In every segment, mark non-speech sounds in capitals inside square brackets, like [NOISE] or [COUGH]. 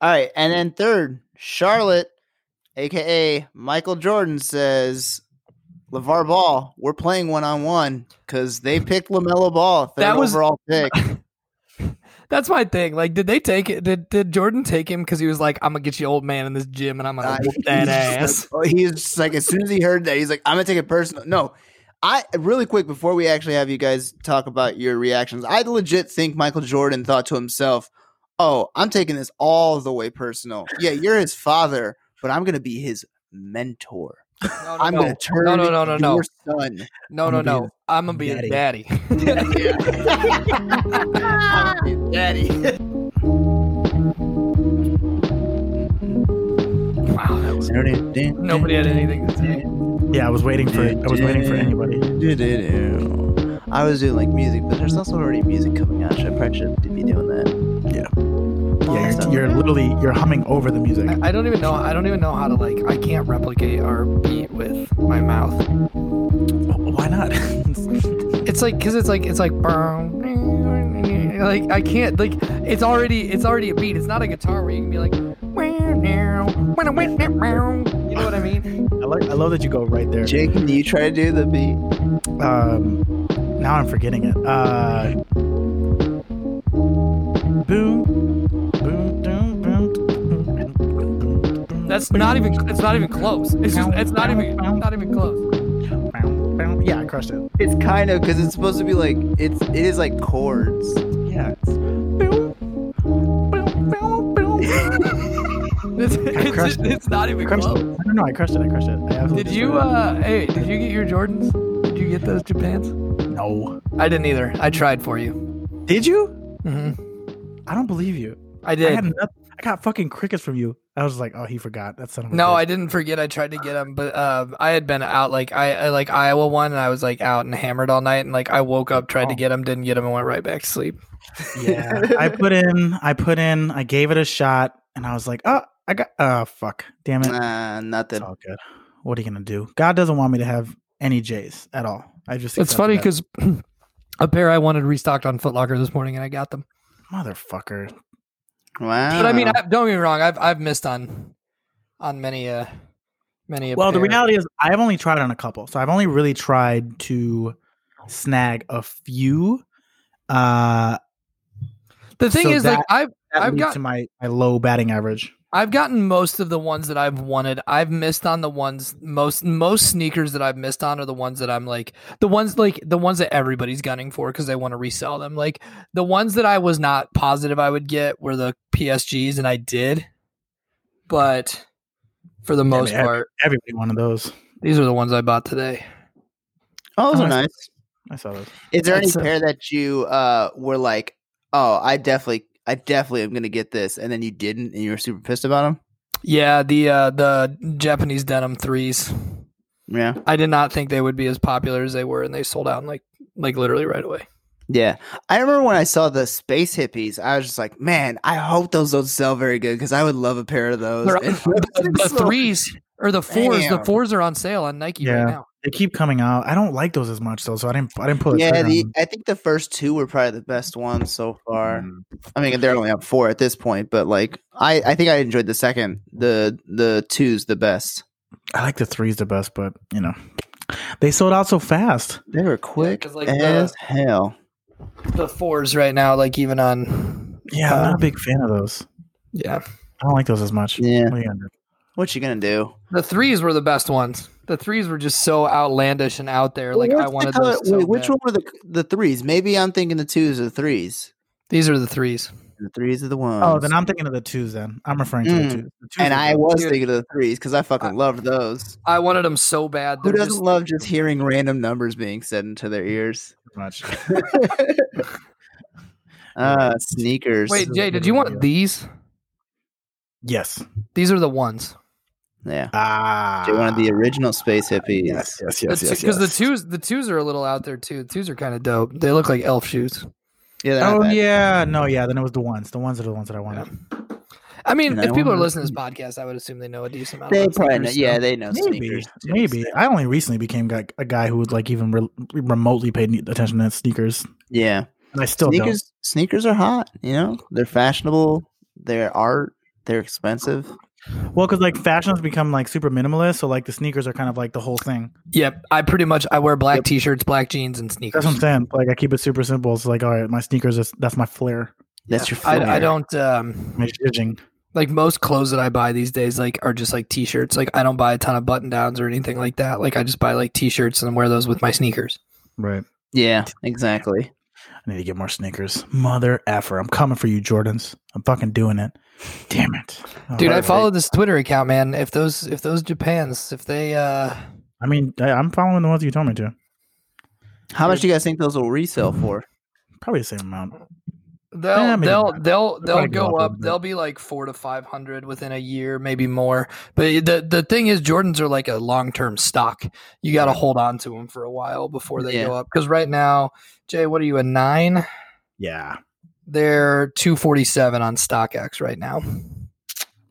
All right, and then third, Charlotte, aka Michael Jordan, says LeVar Ball, we're playing one on one because they picked LaMelo Ball, third That was- overall pick. [LAUGHS] That's my thing. Like, did they take it? Did did Jordan take him because he was like, "I'm gonna get you old man in this gym, and I'm gonna Uh, whoop that [LAUGHS] ass." Like, oh, he's just like, as soon as he heard that, he's like, I'm gonna take it personal. No, I really quick before we actually have you guys talk about your reactions, I legit think Michael Jordan thought to himself, "Oh, I'm taking this all the way personal. Yeah, you're his father, but I'm gonna be his mentor. No, no, I'm no. gonna turn no, no, no, no, no, your son. no, no, no. I'm gonna be his daddy. Daddy. wow, that was nobody had anything to say. Yeah, I was waiting for I was waiting for anybody. [LAUGHS] I was doing like music, but there's also already music coming out. Should I probably should be doing that? Yeah, you're, you're literally you're humming over the music. I, I don't even know. I don't even know how to like. I can't replicate our beat with my mouth. Why not? [LAUGHS] It's like because it's like it's like like I can't like it's already it's already a beat. It's not a guitar where you can be like you know what I mean. I like I love that you go right there. Jake, can you try to do the beat? Um, now I'm forgetting it. Uh, boom, boom, That's not even it's not even close. It's just it's not even not even close. Yeah, I crushed it. It's kind of because it's supposed to be like it's it is like chords. Yeah. [LAUGHS] It's. It's, I it's, crushed it. it's not I even crushed it. close. No, no, no, I crushed it. I crushed it. I Did you uh hey, did you get your Jordans? Did you get those Japans? it. No. I didn't either. I tried for you. Did you? hmm I don't believe you. I I did. had nothing. I got fucking crickets from you. I was like, oh, he forgot. That's son of a No, bitch. I didn't forget. I tried to get him, but uh, I had been out like I, I like Iowa one, and I was like out and hammered all night, and like I woke up, tried to Oh. get him, didn't get him, and went right back to sleep. Yeah, [LAUGHS] I put in, I put in, I gave it a shot, and I was like, oh, I got, oh, fuck, damn it. Nah, nothing. It's all good. What are you gonna do? God doesn't want me to have any J's at all. I just It's funny because [CLEARS THROAT] a pair I wanted restocked on Footlocker this morning, and I got them. motherfucker. Wow. But I mean, I, don't get me wrong, I've I've missed on on many uh many. A Well, the reality is, I've only tried on a couple, so I've only really tried to snag a few. Uh, the thing so is, like I've that I've got to my my low batting average. I've gotten most of the ones that I've wanted. I've missed on the ones most most sneakers that I've missed on are the ones that I'm like the ones like the ones that everybody's gunning for because they want to resell them. Like the ones that I was not positive I would get were the PSGs, and I did. But for the Yeah, most man, part, Everybody of those. these are the ones I bought today. oh, those Oh, are nice. I saw those. Is there any That's, uh, pair that you uh were like, oh, I definitely, I definitely am gonna get this, and then you didn't, and you were super pissed about them? Yeah, the uh, the Japanese denim threes. Yeah, I did not think they would be as popular as they were, and they sold out in like like literally right away. yeah. I remember when I saw the space hippies, I was just like, man, I hope those don't sell very good because I would love a pair of those. They're- [LAUGHS] the, the threes or the fours. The fours are on sale on Nike Yeah. right now. They keep coming out. I don't like those as much though, so I didn't. I didn't put. Yeah, the. I think the first two were probably the best ones so far. Mm. I mean, they're only up four at this point, but like, I, I think I enjoyed the second, the the twos the best. I like the threes the best, but you know, they sold out so fast. They were quick 'cause, like, as hell. The fours right now, like even on Yeah, I'm Uh, not a big fan of those. yeah, I don't like those as much. Yeah. What are you gonna do? What you gonna do? the threes were the best ones. The threes were just so outlandish and out there. Like I What's the wanted color- those. So wait, which bad. one were the the threes? Maybe I'm thinking the twos or the threes. These are the threes. The threes are the ones. Oh, then I'm thinking of the twos. Then I'm referring to the Mm. twos. The twos and I good. was thinking of the threes because I fucking I- loved those. I wanted them so bad. Who They're doesn't just, love just hearing random numbers being said into their ears? much. [LAUGHS] uh sneakers. Wait, Jay, did you want these? Yes. These are the ones. Yeah. Ah. Jay wanted the original space hippies. Yes. Yes. Yes. Because Yes. the twos, the twos are a little out there too. The twos are kind of dope. They look like elf shoes. Yeah, Oh yeah. No. Yeah. Then it was the ones. The ones are the ones that I wanted. I mean, And I if people are listening to this podcast, I would assume they know a decent amount. They about probably know, yeah, they know Maybe. sneakers. Maybe. I only recently became like a guy who would like even re- remotely paid attention to sneakers, Yeah. and I still sneakers sneakers are hot, you know? They're fashionable, they're art. They're expensive. Well, because like fashion has become like super minimalist, so like the sneakers are kind of like the whole thing. Yep, I pretty much I wear black t-shirts, black jeans, and sneakers. That's what I'm saying. Like I keep it super simple. It's like all right, my sneakers is that's my flair, That's your. I, I don't um my judging. like most clothes that I buy these days like are just like t-shirts. Like I don't buy a ton of button downs or anything like that. Like I just buy like t-shirts and wear those with my sneakers. Right. Yeah, exactly. I need to get more sneakers. Mother effer, I'm coming for you, Jordans. I'm fucking doing it. Damn it, Oh, Dude, I right. follow this Twitter account, man. If those if those Japans, if they uh I mean, I, I'm following the ones you told me to. How much do you guys think those will resell for? Probably the same amount. They'll Yeah, maybe they'll they'll they'll go go up up. They'll be like four to five hundred within a year, maybe more. But the the thing is, Jordans are like a long term stock. You got to hold on to them for a while before they Yeah. go up. Because right now, Jay, what are you a nine? Yeah, They're two forty seven on StockX right now,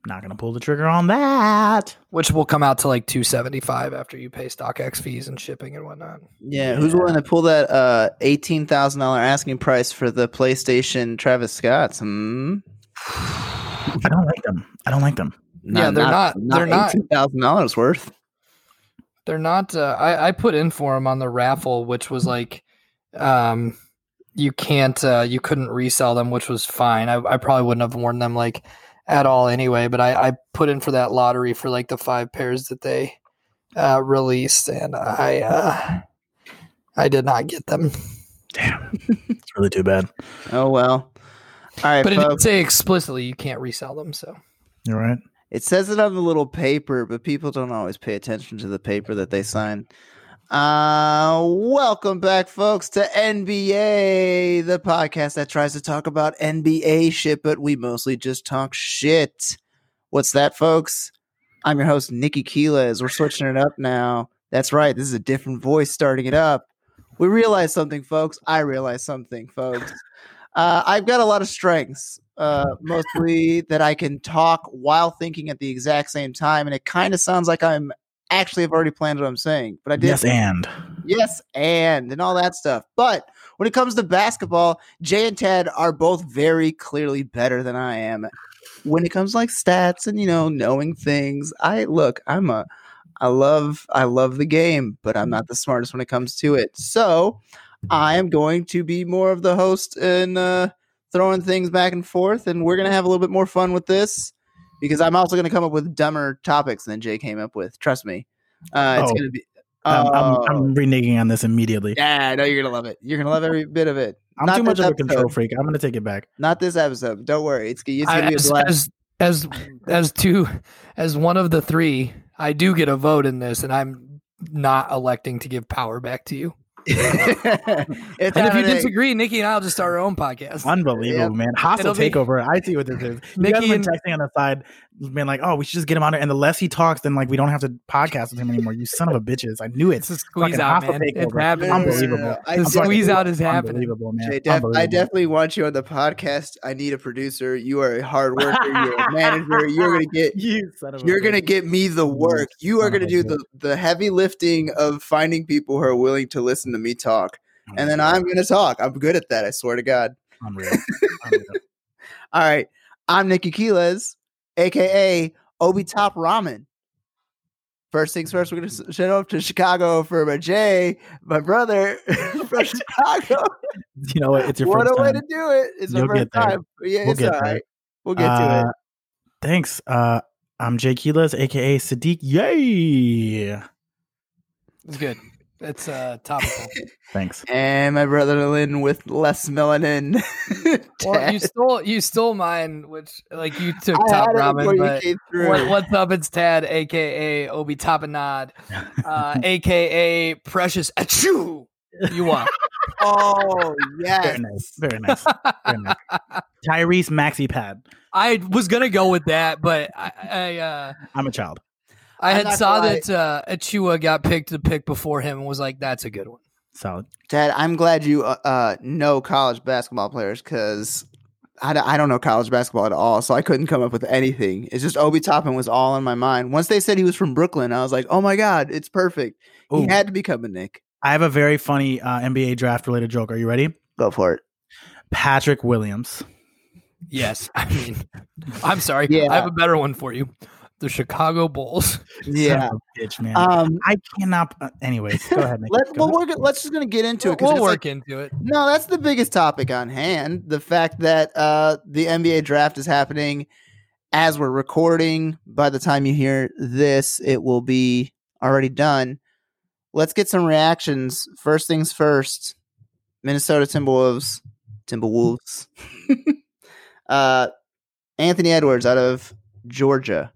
not gonna pull the trigger on that. which will come out to like two seventy five after you pay StockX fees and shipping and whatnot. Yeah, who's willing to pull that uh eighteen thousand dollar asking price for the PlayStation Travis Scott's? Hmm. I don't like them. I don't like them. Yeah, they're not- they're not- eighteen thousand dollars worth. They're not. Uh, I I put in for them on the raffle, which was like, um, you can't, uh, you couldn't resell them, which was fine. I, I probably wouldn't have worn them like at all anyway. But I I put in for that lottery for like the five pairs that they uh, released, and I uh, I did not get them. Damn, it's really too bad. Oh well. All right, But it did folks. say explicitly you can't resell them. So You're right. It says it on the little paper, but people don't always pay attention to the paper that they sign. Uh, welcome back, folks, to NBA, the podcast that tries to talk about NBA shit, but we mostly just talk shit. What's that, folks? I'm your host, Nikki Quiles. We're switching it up now. That's right. This is a different voice starting it up. We realized something, folks. I realized something, folks. Uh, I've got a lot of strengths, uh, mostly that I can talk while thinking at the exact same time, and it kind of sounds like I'm actually have already planned what I'm saying, but I did. Yes, and yes, and and all that stuff. But when it comes to basketball, Jay and Ted are both very clearly better than I am. When it comes to like stats and you know knowing things, I look. I'm a. I love I love the game, but I'm not the smartest when it comes to it. So I am going to be more of the host and uh, throwing things back and forth, and we're gonna have a little bit more fun with this because I'm also gonna come up with dumber topics than Jay came up with. Trust me, uh, it's Oh. gonna be. I'm, I'm, Oh. I'm reneging on this immediately. yeah, I know you're gonna love it. You're gonna love every bit of it. I'm Not too much this of a control freak. I'm gonna take it back. Not this episode. Don't worry. It's, it's gonna be a blast. as as as two as one of the three, I do get a vote in this, and I'm not electing to give power back to you. [LAUGHS] it's And if you happening. disagree, Nikki and I'll just start our own podcast. Unbelievable, man. Hostile It'll be- takeover. I see what this is. You guys Nikki been and- texting on the side, being like, "Oh, we should just get him on there." And the less he talks, then like we don't have to podcast with him anymore. You son of a bitches! I knew it. It's a squeeze Fucking out, hostile man. It's takeover. happening. Unbelievable. I The definitely- squeeze out is happening. Unbelievable, man. Jay, def- I definitely want you on the podcast. I need a producer. You are a hard worker. You're a manager. You're gonna get. [LAUGHS] You son of a You're gonna get me the work. You are gonna do the the heavy lifting of finding people who are willing to listen to me talk, and then I'm gonna talk. I'm good at that. I swear to God. unreal. [LAUGHS] Unreal. All right. I'm Nikki Quiles, aka Obi Top Ramen. First things first, we're gonna s- show up to Chicago for my Jay, my brother [LAUGHS] from [LAUGHS] Chicago. You know what? It's your what first a way to do it! It's my You'll first time. But yeah, We'll it's get all there. We'll get to Uh, it. Thanks. Uh, I'm Jay Quiles, aka Sadiq. Yay! It's good. It's uh, topical. [LAUGHS] Thanks. And my brother Lynn with less melanin. [LAUGHS] well, you stole you stole mine, which like you took I top had it before ramen, but what, what's up? It's Tad, aka Obi Topanad, [LAUGHS] uh, aka Precious Achiuwa. You want? Oh yes, Very nice. Very nice. Very nice. Tyrese Maxi Pad. I was gonna go with that, but I, I uh, I'm a child. I I'm had saw that uh, Achiuwa got picked to pick before him and was like, "That's a good one." Solid. Dad. I'm glad you uh, uh, know college basketball players because I, d- I don't know college basketball at all, so I couldn't come up with anything. It's just Obi Toppin was all in my mind. Once they said he was from Brooklyn, I was like, oh my god, it's perfect. He had to become a Knick. I have a very funny uh, NBA draft related joke. Are you ready? Go for it. Patrick Williams. Yes, I mean, I'm sorry. Yeah. I have a better one for you. The Chicago Bulls. [LAUGHS] Yeah. Son of a bitch, man. Um. I cannot. Uh, anyways, go ahead. Nick. let, go well, ahead. we're let's just gonna get into it We'll, because we'll work like, into it. no, that's the biggest topic on hand. The fact that uh the NBA draft is happening as we're recording. By the time you hear this, it will be already done. Let's get some reactions. First things first. Minnesota Timberwolves. Timberwolves. [LAUGHS] uh, Anthony Edwards out of Georgia.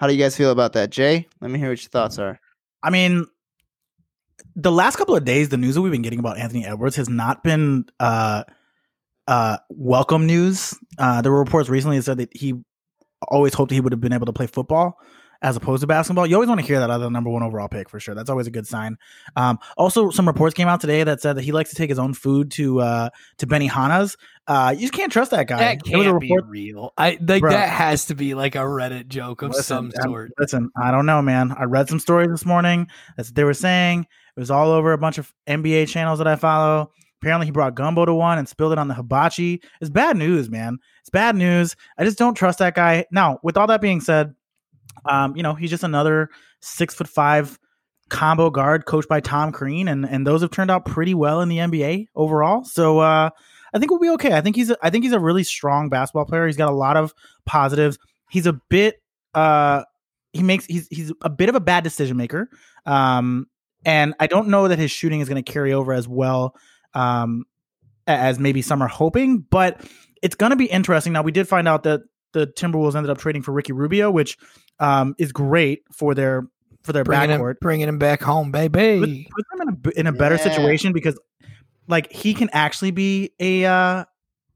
How do you guys feel about that, Jay? Let me hear what your thoughts are. I mean, the last couple of days, the news that we've been getting about Anthony Edwards has not been uh, uh, welcome news. Uh, there were reports recently that said that he always hoped he would have been able to play football as opposed to basketball. You always want to hear that the number one overall pick for sure. That's always a good sign. Um, also, some reports came out today that said that he likes to take his own food to uh, to Benihana's. Uh, you just can't trust that guy. That There was a can't be real. I like Bro. that has to be like a Reddit joke of Listen, some sort. Listen, I don't know, man. I read some stories this morning. That's what they were saying. It was all over a bunch of NBA channels that I follow. Apparently, he brought gumbo to one and spilled it on the hibachi. It's bad news, man. It's bad news. I just don't trust that guy. Now, with all that being said, um, you know, he's just another six foot five combo guard coached by Tom Crean, and and those have turned out pretty well in the NBA overall. So uh, I think we'll be okay. I think he's a, I think he's a really strong basketball player. He's got a lot of positives. He's a bit uh, he makes he's he's a bit of a bad decision maker. Um, and I don't know that his shooting is going to carry over as well um, as maybe some are hoping, but it's going to be interesting. Now we did find out that the Timberwolves ended up trading for Ricky Rubio, which um, is great for their for their Bringing backcourt him, bringing him back home, put, baby. put them in a b- in a better Yeah. situation because like he can actually be a uh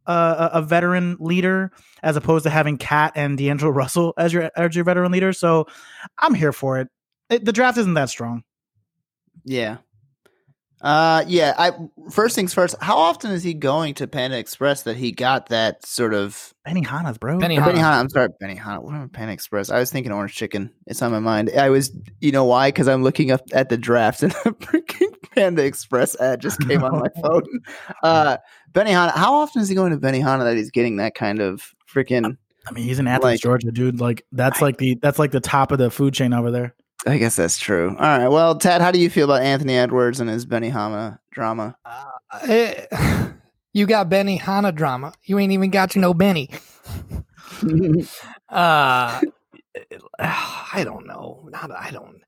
a, a veteran leader as opposed to having KAT and D'Angelo [LAUGHS] Russell as your as your veteran leader. So I'm here for it. it the draft isn't that strong. Yeah. Uh yeah, I first things first, how often is he going to Panda Express that he got that sort of Benihana's, bro. Benny or Hanna. Benihana, I'm sorry, Benihana. What am I Panda Express? I was thinking orange chicken. It's on my mind. I was you know why? Because I'm looking up at the draft [LAUGHS] and a freaking Panda Express ad just came on my [LAUGHS] phone. Uh Benihana, how often is he going to Benihana that he's getting that kind of freaking I mean, he's in Athens, Like- Georgia, dude. Like that's like the that's like the top of the food chain over there. I guess that's true. All right. Well, Tad, how do you feel about Anthony Edwards and his Benny Benihana drama? Eh, [SIGHS] you got Benny Hanna drama. You ain't even got to know Benny. [LAUGHS] Uh, I don't know. Not I don't.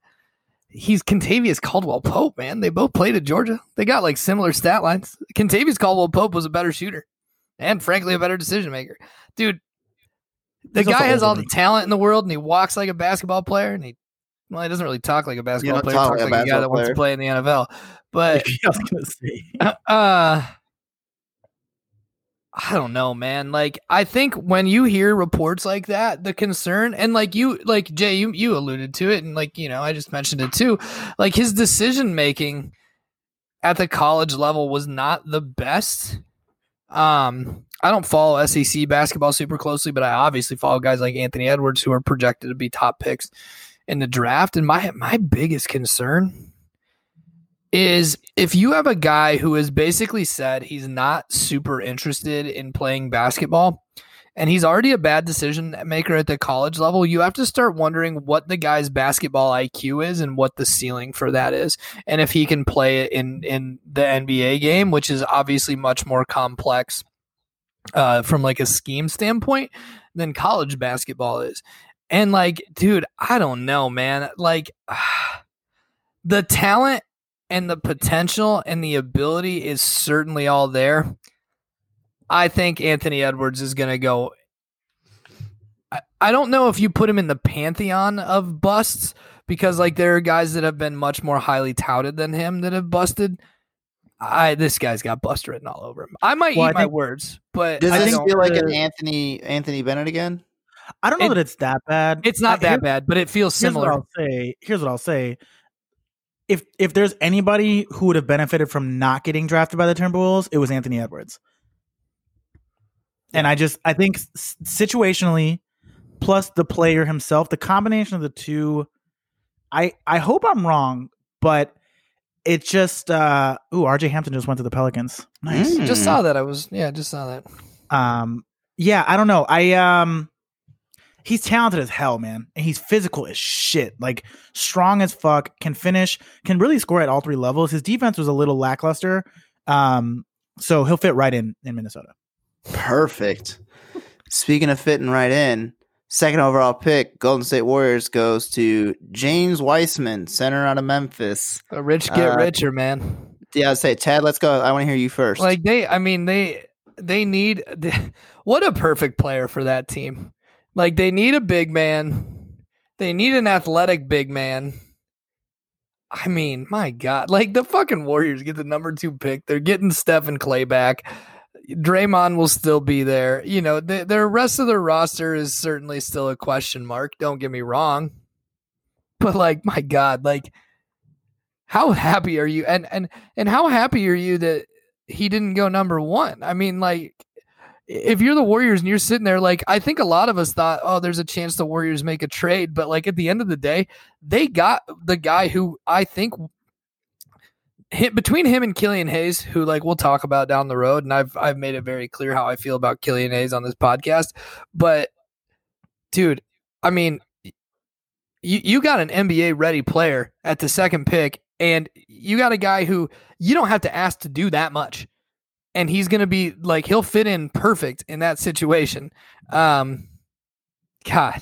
He's Kentavious Caldwell Pope, man. They both played at Georgia. They got like similar stat lines. Kentavious Caldwell Pope was a better shooter, and frankly, a better decision maker. Dude, the He's guy has all the talent in the world, and he walks like a basketball player, and he well, he doesn't really talk like a basketball player. Talk talks like like, a guy that wants to play in the NFL. [LAUGHS] But I was gonna say. [CLEARS THROAT] uh I don't know, man. Like I think when you hear reports like that, the concern and like you like Jay, you you alluded to it and like, you know, I just mentioned it too. Like his decision making at the college level was not the best. Um I don't follow SEC basketball super closely, but I obviously follow guys like Anthony Edwards who are projected to be top picks in the draft and my my biggest concern is if you have a guy who has basically said he's not super interested in playing basketball and he's already a bad decision maker at the college level, you have to start wondering what the guy's basketball IQ is and what the ceiling for that is. And if he can play it in in the NBA game, which is obviously much more complex uh, from like a scheme standpoint than college basketball is. And like, dude, I don't know, man. Like [SIGHS] the talent and the potential and the ability is certainly all there. I think Anthony Edwards is going to go. I, I don't know if you put him in the pantheon of busts because, like, there are guys that have been much more highly touted than him that have busted. I this guy's got bust written all over him. I might Well, eat I my words, but Does I this feel like an Anthony Anthony Bennett again? I don't know It- that it's that bad. it's not I- that bad, but it feels here's what similar. I'll say. Here's what I'll say. If if there's anybody who would have benefited from not getting drafted by the Timberwolves, it was Anthony Edwards. And I just I think situationally, plus the player himself, the combination of the two, I I hope I'm wrong, but it just uh ooh RJ Hampton just went to the Pelicans. Nice. Mm. Just saw that. I was yeah, just saw that. Um yeah, I don't know. I um he's talented as hell, man. And he's physical as shit. Like strong as fuck, can finish, can really score at all three levels. His defense was a little lackluster. Um so he'll fit right in in Minnesota. Perfect. Speaking of fitting right in, second overall pick, Golden State Warriors goes to James Wiseman, center out of Memphis. A rich get Uh, richer, man. Yeah, I'd say Ted. let's go. I want to hear you first. Like they, I mean they they need [LAUGHS] what a perfect player for that team. Like they need a big man. They need an athletic big man. I mean, my God, like the fucking Warriors get the number two pick. They're getting Stephen Clay back. Draymond will still be there. You know, the, rest of the roster is certainly still a question mark. Don't get me wrong, but like, my God, like, how happy are you? And and and how happy are you that he didn't go number one? I mean, like, if you're the Warriors and you're sitting there, like, I think a lot of us thought, oh, there's a chance the Warriors make a trade, but like at the end of the day, they got the guy who I think hit between him and Killian Hayes, who like we'll talk about down the road, and I've I've made it very clear how I feel about Killian Hayes on this podcast. But dude, I mean, you you got an NBA ready player at the second pick, and you got a guy who you don't have to ask to do that much. And he's gonna be like he'll fit in perfect in that situation. Um God.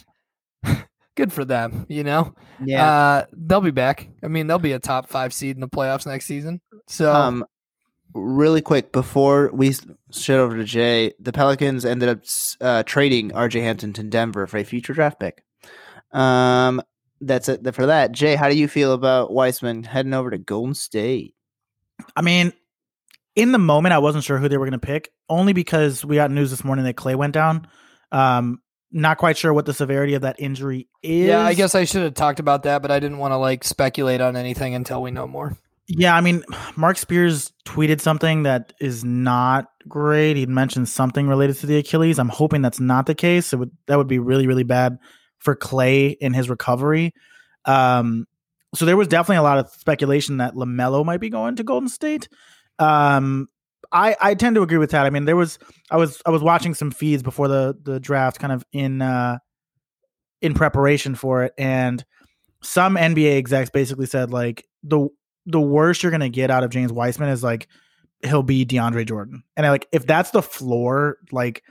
[LAUGHS] Good for them, you know? yeah. Uh, they'll be back. I mean, they'll be a top five seed in the playoffs next season. So um, really quick before we s- shit over to Jay, the Pelicans ended up uh, trading RJ Hampton to Denver for a future draft pick. Um, that's it for that. Jay, how do you feel about Wiseman heading over to Golden State? I mean, in the moment, I wasn't sure who they were going to pick, only because we got news this morning that Clay went down. Um, not quite sure what the severity of that injury is. yeah, I guess I should have talked about that, but I didn't want to like speculate on anything until we know more. Yeah, I mean, Mark Spears tweeted something that is not great. He mentioned something related to the Achilles. I'm hoping that's not the case. It would that would be really really bad for Clay in his recovery. Um, so there was definitely a lot of speculation that Lamelo might be going to Golden State. Um, I I tend to agree with that. I mean, there was I was I was watching some feeds before the the draft, kind of in uh in preparation for it, and some NBA execs basically said like the the worst you're gonna get out of James Wiseman is like he'll be DeAndre Jordan. And I like if that's the floor, like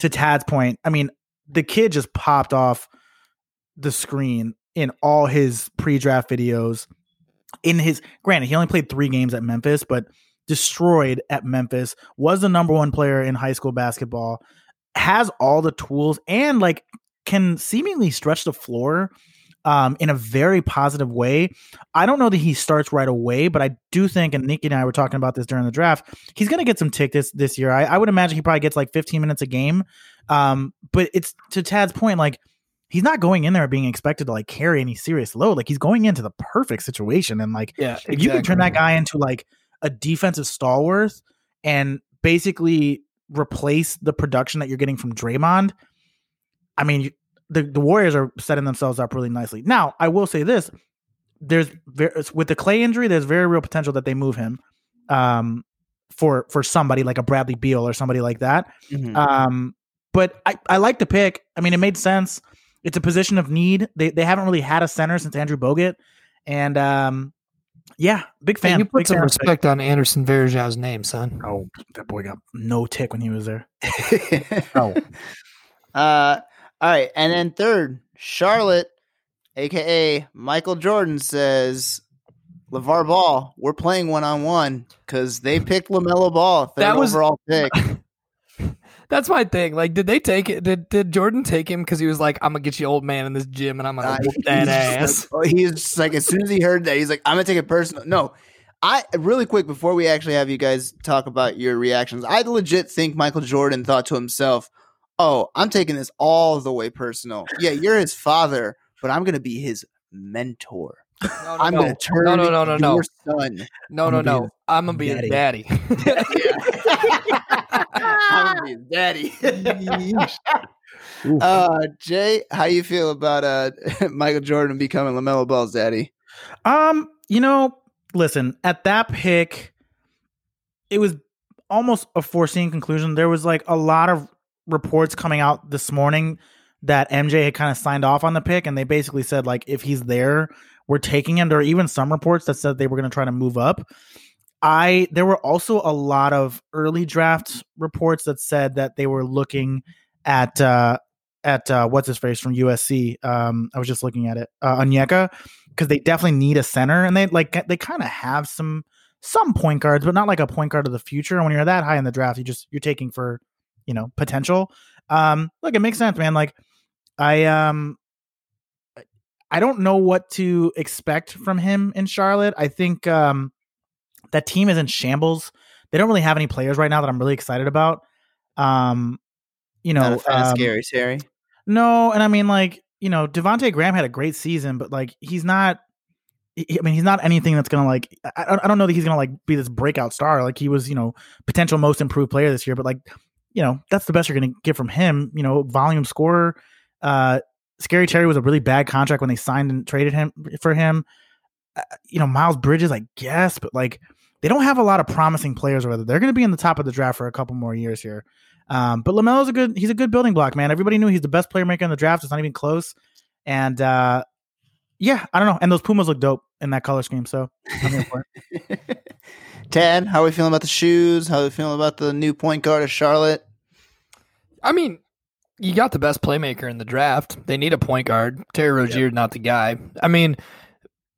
to Tad's point, I mean, the kid just popped off the screen in all his pre-draft videos. In his granted, he only played three games at Memphis, but destroyed at Memphis, was the number one player in high school basketball, has all the tools and like can seemingly stretch the floor um, in a very positive way. I don't know that he starts right away, but I do think, and Nikki and I were talking about this during the draft, he's going to get some tick this this year. I, I would imagine he probably gets like 15 minutes a game. Um, but it's to Tad's point, like he's not going in there being expected to like carry any serious load. Like he's going into the perfect situation, and like Yeah, if you can turn that guy into like a defensive stalwart and basically replace the production that you're getting from Draymond, I mean, the the Warriors are setting themselves up really nicely. Now, I will say this: there's very, with the Clay injury, there's very real potential that they move him um, for for somebody like a Bradley Beal or somebody like that. Mhm. Um, but I, I like the pick. I mean, it made sense. It's a position of need. They they haven't really had a center since Andrew Bogut, and um, yeah, big Hey, fan. you put big some fan pick. respect on Anderson Varejão's name, son. Oh, that boy got no tick when he was there. [LAUGHS] oh. Uh, all right, and then third, Charlotte, aka Michael Jordan, says LeVar Ball, we're playing one on one because they picked Lamelo Ball, third That was- overall pick. [LAUGHS] That's my thing. Like, did they take it? Did did Jordan take him because he was like, "I'm gonna get you old man in this gym, and I'm gonna Uh, whoop that ass." Like, he's just like as soon as he heard that, he's like, I'm gonna take it personal. No. I really quick before we actually have you guys talk about your reactions, I legit think Michael Jordan thought to himself, Oh, I'm taking this all the way personal. Yeah, you're his father, but I'm gonna be his mentor. No, no, I'm no. gonna turn no, no, no, no, no, your son. no, no, no. I'm gonna be his daddy. I'm [LAUGHS] be his daddy. [LAUGHS] uh Jay, how you feel about uh [LAUGHS] Michael Jordan becoming LaMelo Ball's daddy? Um, you know, listen, at that pick, it was almost a foreseen conclusion. There was like a lot of reports coming out this morning that MJ had kind of signed off on the pick, and they basically said like if he's there, we're taking him. There are even some reports that said they were going to try to move up. I there were also a lot of early draft reports that said that they were looking at uh at uh what's his face from USC. Um I was just looking at it. Uh Onyeka because they definitely need a center and they like they kind of have some some point guards but not like a point guard of the future and when you're that high in the draft you just you're taking for you know potential. Um look it makes sense man like I um I don't know what to expect from him in Charlotte. I think um that team is in shambles. They don't really have any players right now that I'm really excited about. Um, you know, Not a fan of um, scary Terry. no, and I mean like you know Devonte Graham had a great season, but like he's not. I mean, he's not anything that's gonna like. I, I- I don't know that he's gonna like be this breakout star. Like he was, you know, potential most improved player this year. But like, you know, that's the best you're gonna get from him. You know, volume scorer. Uh, Scary Terry was a really bad contract when they signed and traded him for him. Uh, you know, Miles Bridges, I guess, but like they don't have a lot of promising players over there. They're going to be in the top of the draft for a couple more years here. Um, but Lamelo's a good. He's a good building block, man. Everybody knew he's the best player maker in the draft. It's not even close. And uh, yeah, I don't know. And those Pumas look dope in that color scheme. So I'm here for it. [LAUGHS] Tad, how are we feeling about the shoes? How are we feeling about the new point guard of Charlotte? I mean, you got the best playmaker in the draft. They need a point guard. Terry Rozier, not the guy. I mean,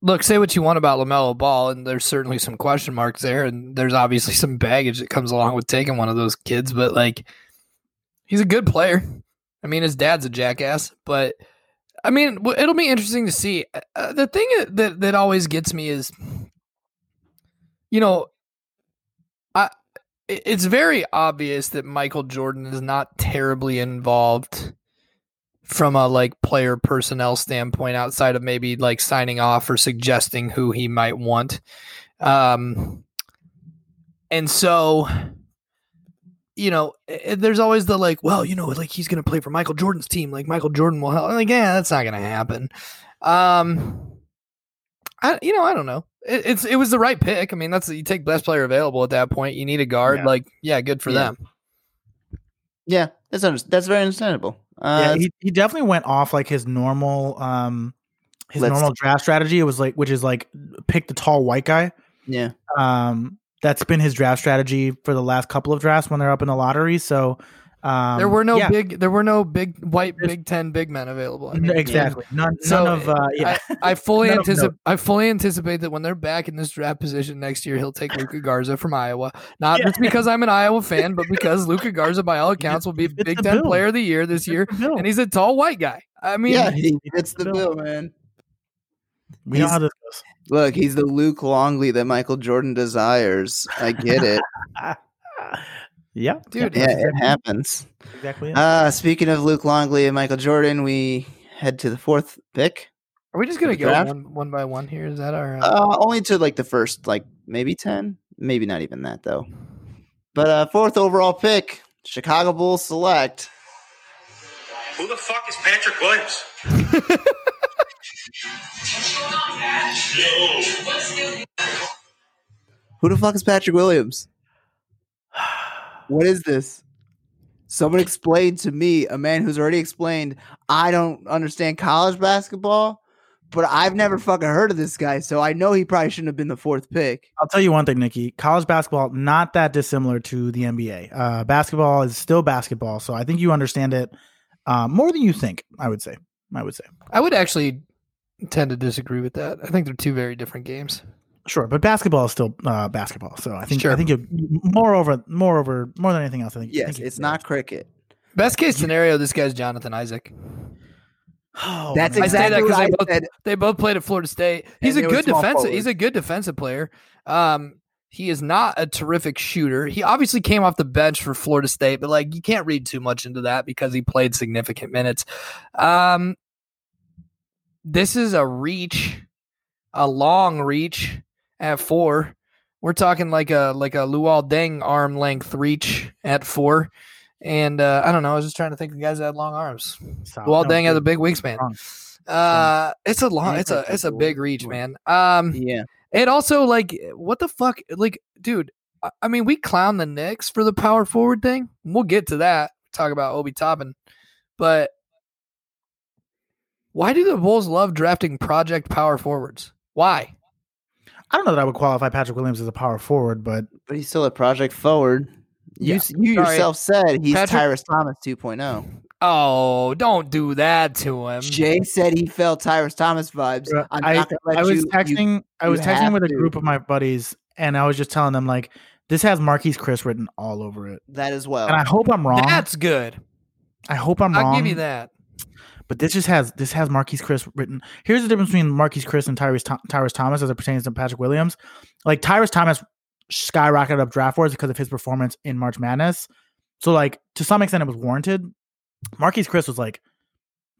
look, say what you want about Lamelo Ball, and there's certainly some question marks there, and there's obviously some baggage that comes along with taking one of those kids. But like, he's a good player. I mean, his dad's a jackass, but I mean, it'll be interesting to see. Uh, the thing that that always gets me is, you know, I it's very obvious that Michael Jordan is not terribly involved from a like player personnel standpoint outside of maybe like signing off or suggesting who he might want. Um and so you know, there's always the like, well, you know, like he's going to play for Michael Jordan's team, like Michael Jordan will help. Like, yeah, that's not going to happen. Um I you know, I don't know. It, it's it was the right pick. I mean, that's you take best player available at that point. You need a guard. Yeah. Like, yeah, good for Yeah. them. Yeah, that's under- that's very understandable. Uh, yeah, he, he definitely went off like his normal um his Let's- normal draft strategy. It was like which is like pick the tall white guy. yeah, Um that's been his draft strategy for the last couple of drafts when they're up in the lottery. So um there were no yeah, big there were no big white There's- Big Ten big men available. I n- mean, exactly. None, So, none of uh yeah. I, I [LAUGHS] fully None of anticipate. I fully anticipate that when they're back in this draft position next year, he'll take Luka Garza from Iowa. Not Yeah. just because I'm an Iowa fan, but because [LAUGHS] Luka Garza, by all accounts, will be It's Big Ten bill. Player of the Year this year, and he's a tall white guy. I mean, yeah, he he fits the the bill, man. we know how this goes. Look, he's the Luke Longley that Michael Jordan desires. I get it. [LAUGHS] yeah, Dude, yeah, that's it happens. exactly. it. Uh, speaking of Luke Longley and Michael Jordan, we head to the fourth pick. are we just gonna go one, one by one here? Is that our? Uh, Uh, only to like the first, like maybe ten, maybe not even that though. But uh, fourth overall pick, Chicago Bulls select. Who the fuck is Patrick Williams? [LAUGHS] Who the fuck is Patrick Williams? What is this? Someone explain to me, a man who's already explained, I don't understand college basketball, but I've never fucking heard of this guy, so I know he probably shouldn't have been the fourth pick. I'll tell you one thing, Nikki. College basketball not that dissimilar to the NBA. Uh, basketball is still basketball, so I think you understand it uh, more than you think. I would say. I would say. I would actually tend to disagree with that. I think they're two very different games. Sure, but basketball is still uh, basketball. So I think Sure. I think you moreover, moreover, more than anything else. I think. I Yes, think it's not cricket. Best case scenario, this guy's Jonathan Isaac. Oh, That's man. I say that exactly what 'cause I they both- said. They both played at Florida State. He's And a good small defensive. He's a good defensive player. Um, he is not a terrific shooter. He obviously came off the bench for Florida State, but like you can't read too much into that because he played significant minutes. Um, this is a reach, a long reach at four. We're talking like a like a Luol Deng arm length reach at four. And uh, I don't know. I was just trying to think of guys that had long arms. Stop. Luol No, Deng has a big wingspan. Uh, it's a long, it's a, it's a big reach, man. Um, Yeah. it also like, what the fuck, like, dude. I- I mean, we clown the Knicks for the power forward thing. We'll get to that. talk about Obi Toppin, but why do the Bulls love drafting project power forwards? Why? I don't know that I would qualify Patrick Williams as a power forward, but But he's still a project forward. You, Yeah. you Sorry. yourself said he's Patrick- Tyrus Thomas 2.0. Oh, don't do that to him. Jay said he felt Tyrus Thomas vibes. I'm I, not gonna let I was you, you- texting. I was texting have with a to. group of my buddies, and I was just telling them like, this has Marquese Chriss written all over it, that as well. and I hope I'm wrong. That's good. I hope I'm wrong. I'll give you that. But this just has this has Marquese Chriss written. Here's the difference between Marquese Chriss and Tyrus Tyrus Thomas as it pertains to Patrick Williams. Like Tyrus Thomas skyrocketed up draft boards because of his performance in March Madness. So like to some extent it was warranted. Marquese Chriss was like,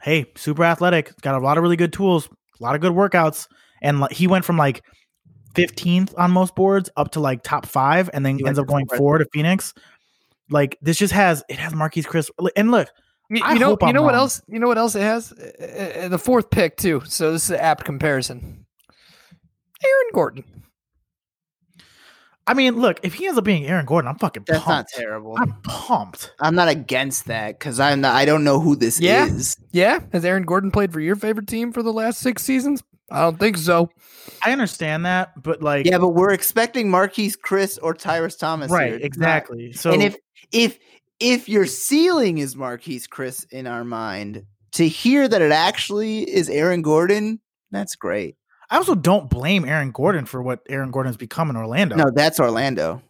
"Hey, super athletic, got a lot of really good tools, a lot of good workouts," and like, he went from like 15th on most boards up to like top five, and then He ends up going four to Phoenix. Like this just has it has Marquise Chris, and look, You, I you know, hope you I'm know what else? You know what else it has? Uh, uh, the fourth pick too. So this is an apt comparison. Aaron Gordon. I mean, look, if he ends up being Aaron Gordon, I'm fucking That's not terrible. I'm pumped. I'm not against that because I'm not. I don't know who this Yeah. is. Yeah, has Aaron Gordon played for your favorite team for the last six seasons? I don't think so. I understand that, but like, Yeah, but we're expecting Marquese Chriss or Tyrus Thomas. right, It's not- exactly. So, and if if if your ceiling is Marquese Chriss in our mind, to hear that it actually is Aaron Gordon, that's great. I also don't blame Aaron Gordon for what Aaron Gordon has become in Orlando. No, that's Orlando.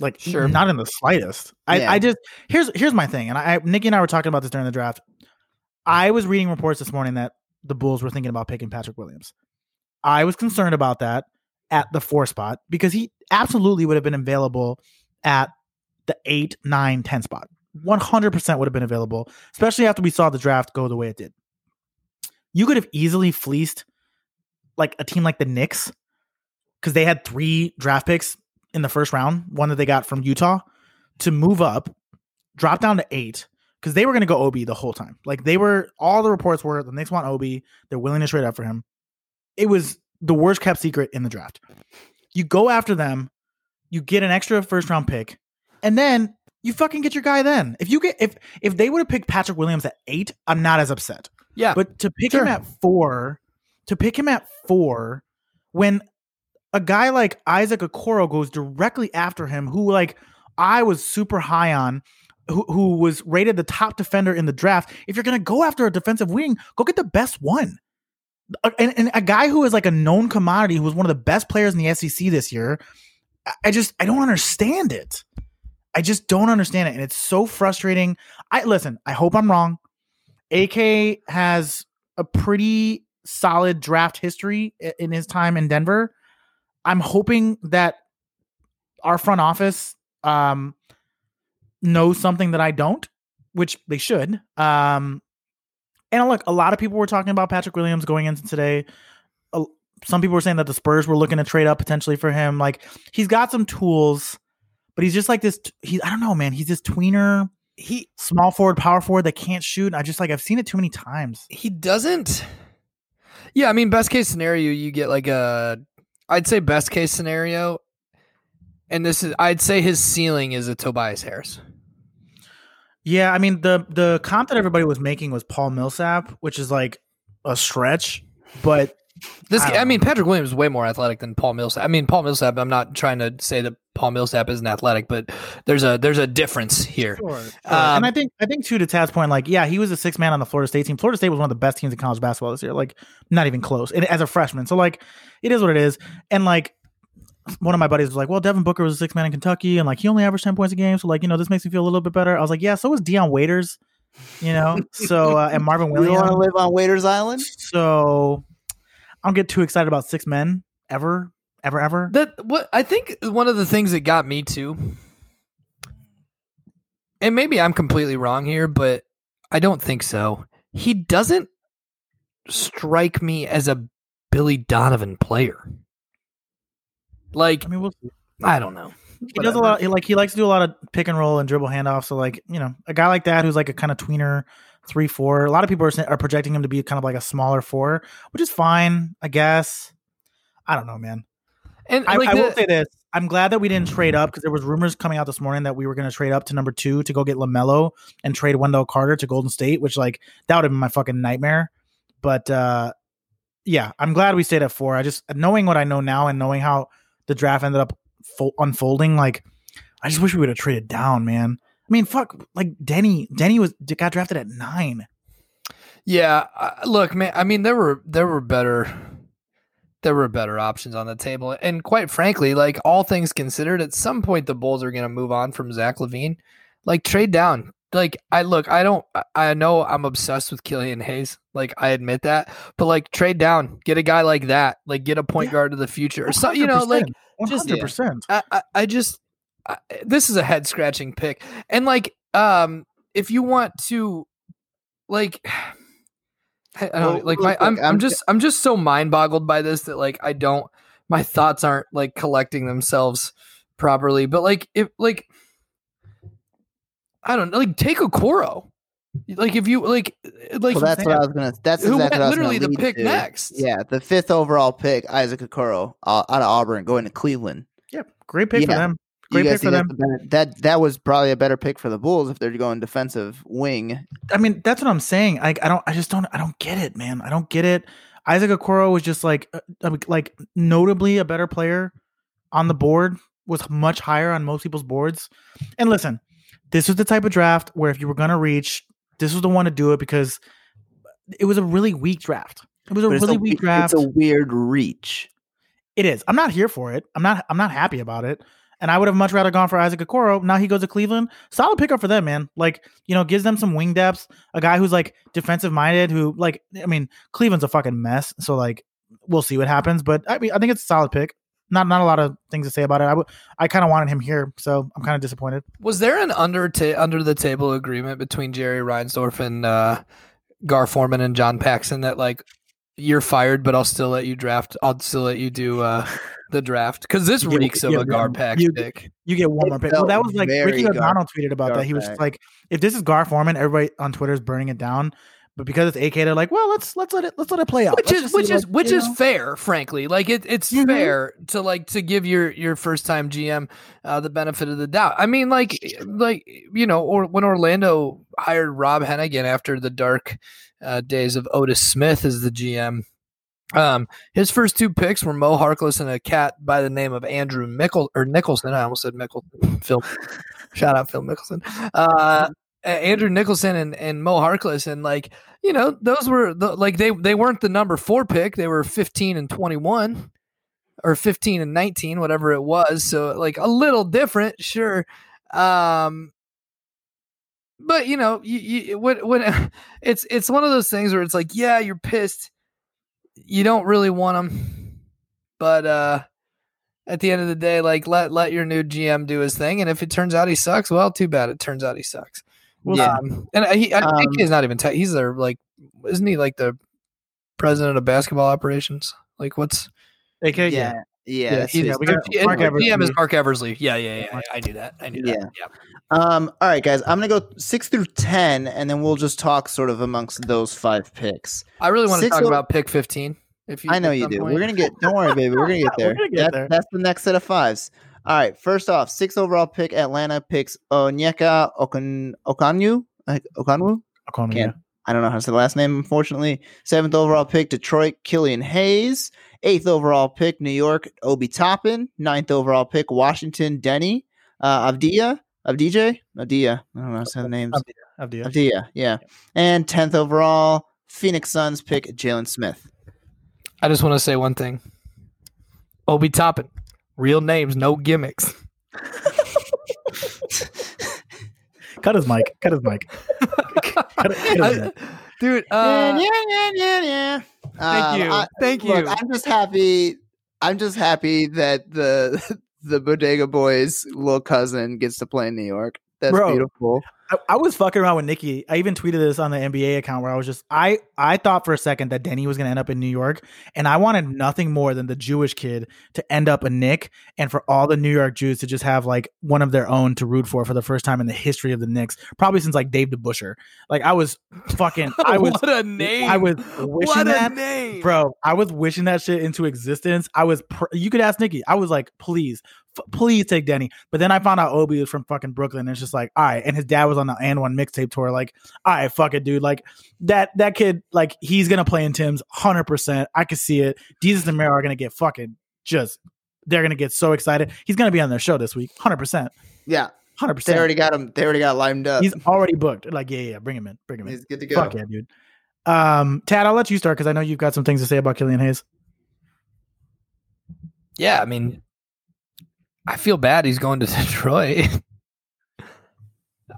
like, Sure. not in the slightest. I, Yeah. I just here's here's my thing, and I Nikki and I were talking about this during the draft. I was reading reports this morning that the Bulls were thinking about picking Patrick Williams. I was concerned about that at the four spot because he absolutely would have been available at the eight, nine, 10 spot. 100% would have been available, especially after we saw the draft go the way it did. You could have easily fleeced like a team like the Knicks because they had three draft picks in the first round, one that they got from Utah, to move up, drop down to eight because they were going to go Obi the whole time. Like they were, all the reports were the Knicks want Obi. They're willing to trade up for him. It was the worst kept secret in the draft. You go after them, you get an extra first round pick, and then you fucking get your guy. Then if you get if if they would have picked Patrick Williams at eight, I'm not as upset. Yeah, But to pick him at four, to pick him at four, when a guy like Isaac Okoro goes directly after him, who like I was super high on, who, who was rated the top defender in the draft. If you're gonna go after a defensive wing, go get the best one. And, and a guy who is like a known commodity, who was one of the best players in the SEC this year. I just I don't understand it. I just don't understand it, and it's so frustrating. I listen. I hope I'm wrong. AK has a pretty solid draft history in his time in Denver. I'm hoping that our front office um, knows something that I don't, which they should. Um, and look, a lot of people were talking about Patrick Williams going into today. Uh, some people were saying that the Spurs were looking to trade up potentially for him. Like he's got some tools, but he's just like this. He, I don't know, man. He's this tweener he small forward, power forward that can't shoot. I just like I've seen it too many times. he doesn't. Yeah, I mean, best case scenario, you get like a. I'd say best case scenario, and this is I'd say his ceiling is a Tobias Harris. Yeah, I mean the the comp that everybody was making was Paul Millsap, which is like a stretch, but This, I I, don't mean, Patrick Williams is way more athletic than Paul Millsap. I mean, Paul Millsap. I'm not trying to say that Paul Millsap isn't athletic, but there's a there's a difference here. Sure, Um, and I think I think too to Tad's point, like yeah, he was a six man on the Florida State team. Florida State was one of the best teams in college basketball this year, like not even close. And as a freshman, so like it is what it is. And like one of my buddies was like, "Well, Devin Booker was a six man in Kentucky, and like he only averaged ten points a game, so like you know this makes me feel a little bit better." I was like, "Yeah, so was Dion Waiters, you know, so uh, and Marvin [LAUGHS] Williams. You want to live on Waiters Island? So I don't get too excited about six men ever, ever, ever. That what I think one of the things that got me too, and maybe I'm completely wrong here, but I don't think so. He doesn't strike me as a Billy Donovan player. Like I mean, we'll see. I don't know. He does a lot. He, like he likes to do a lot of pick and roll and dribble handoffs. So like you know, a guy like that who's like a kind of tweener, three four. A lot of people are, are projecting him to be kind of like a smaller four, which is fine, I guess. I don't know, man. And I, like I will say this: I'm glad that we didn't trade up because there was rumors coming out this morning that we were going to trade up to number two to go get Lamelo and trade Wendell Carter to Golden State, which like that would have been my fucking nightmare. But uh, yeah, I'm glad we stayed at four. I just knowing what I know now and knowing how the draft ended up fo- unfolding, like I just wish we would have traded down, man. I mean, fuck, like Denny, Denny was got drafted at nine. Yeah, uh, look, man. I mean, there were there were better there were better options on the table, and quite frankly, like all things considered, at some point the Bulls are going to move on from Zach LaVine. Like trade down. Like I look, I don't. I- know I'm obsessed with Killian Hayes. Like I admit that, but like trade down, get a guy like that. Like get a point Yeah. guard of the future, or so you know, like one just- hundred percent. I, I, I just this is a head scratching pick, and like um, if you want to, like, [SIGHS] I, I don't Well, like my I'm, I'm I'm- just I'm just so mind boggled by this that like I don't my thoughts aren't like collecting themselves properly. But like if like I don't know, like take Okoro. Like if you like like well, that's what I was gonna. That's who exactly went what I was literally gonna the pick to. next. Yeah, the fifth overall pick, Isaac Okoro, uh, out of Auburn, going to Cleveland. Yeah, great pick for them. Great pick for them. better- that that was probably a better pick for the Bulls if they're going defensive wing. I mean, that's what I'm saying. I, I don't. I just don't. I don't get it, man. I don't get it. Isaac Okoro was just like, uh, uh, like notably a better player on the board. Was much higher on most people's boards. And listen, this was the type of draft where if you were gonna reach, this was the one to do it because it was a really weak draft. It was a really a, weak draft. It's a weird reach. It is. I'm not here for it. I'm not. I'm not happy about it. And I would have much rather gone for Isaac Okoro. Now he goes to Cleveland. Solid pickup for them, man. Like you know, gives them some wing depth. A guy who's like defensive minded. Who like, I mean, Cleveland's a fucking mess. So like, we'll see what happens. But I mean, I think it's a solid pick. Not not a lot of things to say about it. I would. I kind of wanted him here, so I'm kind of disappointed. Was there an under ta- under the table agreement between Jerry Reinsdorf and uh, Gar Forman and John Paxson that like you're fired, but I'll still let you draft. I'll still let you do uh, the draft because this You get- reeks of a get Gar one- you- pick. You get one more pick. Well, that was like Ricky Gar- O'Donnell tweeted about that. He was like, if this is Gar Forman, everybody on Twitter is burning it down. But because it's AK, they're like, well, let's let's let it let's let it play out. Which Let's is which is like, which is know? fair, frankly. Like it, it's Mhm. fair to like to give your your first time GM uh, the benefit of the doubt. I mean, like like you know, or when Orlando hired Rob Hennigan after the dark uh, days of Otis Smith as the GM, um, his first two picks were Mo Harkless and a cat by the name of Andrew Mickle or Nicholson. I almost said Mickle. Phil, shout out Phil Mickelson. Uh, Andrew Nicholson and, and Mo Harkless, and like you know, those were the, like they they weren't the number four pick. They were fifteen and twenty one, or fifteen and nineteen, whatever it was. So like a little different, sure. Um, but you know, you, you when when [LAUGHS] it's it's one of those things where it's like, yeah, you're pissed. You don't really want them, but uh, at the end of the day, like let let your new GM do his thing, and if it turns out he sucks, well, too bad. It turns out he sucks. We'll Yeah. Um, and he, I Um, think he's not even. Te- he's their like, isn't he like the president of basketball operations? Like, what's AK, yeah. Yeah, yeah. Yeah, that's he's- his- we got Yeah, Mark GM is Eversley. Marc Eversley. Yeah, yeah, yeah. yeah, I knew that. I knew Yeah. that. Yeah. Um, all right, guys. I'm gonna go six through ten, and then we'll just talk sort of amongst those five picks. I really want to talk o- about pick fifteen. If you, I know at you do. point. We're gonna get. Don't worry, baby. We're gonna get [LAUGHS] there. Gonna get That- there. That's the next set of fives. All right. First off, six overall pick. Atlanta picks Onyeka Okon Okanyu. Like Okanwu. O'Connor, Can't. I don't know how to say the last name. Unfortunately, seventh overall pick Detroit Killian Hayes. Eighth overall pick New York Obi Toppin. Ninth overall pick Washington Denny. Uh, Avdia. Avdija. Avdia. I don't know how to say the names. yeah. Avdia. Avdia. Yeah. And tenth overall Phoenix Suns pick Jalen Smith. I just want to say one thing. Obi Toppin, real names, no gimmicks. [LAUGHS] Cut his mic. Cut his mic. [LAUGHS] Cut- cut his mic. dude, uh, yeah, yeah, yeah, yeah. thank Um, you, I- thank Look, you. I'm just happy. I'm just happy that the [LAUGHS] the Bodega Boys' little cousin gets to play in New York. That's Bro. beautiful. I, I was fucking around with Nikki. I even tweeted this on the NBA account where I was just I I thought for a second that Denny was gonna end up in New York, and I wanted nothing more than the Jewish kid to end up a Knick, and for all the New York Jews to just have like one of their own to root for for the first time in the history of the Knicks, probably since like Dave DeBusschere. Like I was fucking [LAUGHS] I was what a name! I was wishing what a that name, bro i was wishing that shit into existence i was pr- you could ask nikki i was like please F- please take Denny. But then I found out Obi was from fucking Brooklyn. And it's just like, all right. And his dad was on the and one mixtape tour. Like, all right, fuck it, dude. Like that that kid, like he's gonna play in Tim's 100. percent I could see it. Desus and Mero are gonna get fucking just. They're gonna get so excited. He's gonna be on their show this week, 100. percent Yeah, hundred percent. they already got him. They already got lined up. He's already booked. Like, yeah, yeah, bring him in. Bring him in. He's good to go. Fuck yeah, dude. Um, Tad, I'll let you start because I know you've got some things to say about Killian Hayes. Yeah, I mean, I feel bad he's going to [LAUGHS] Detroit.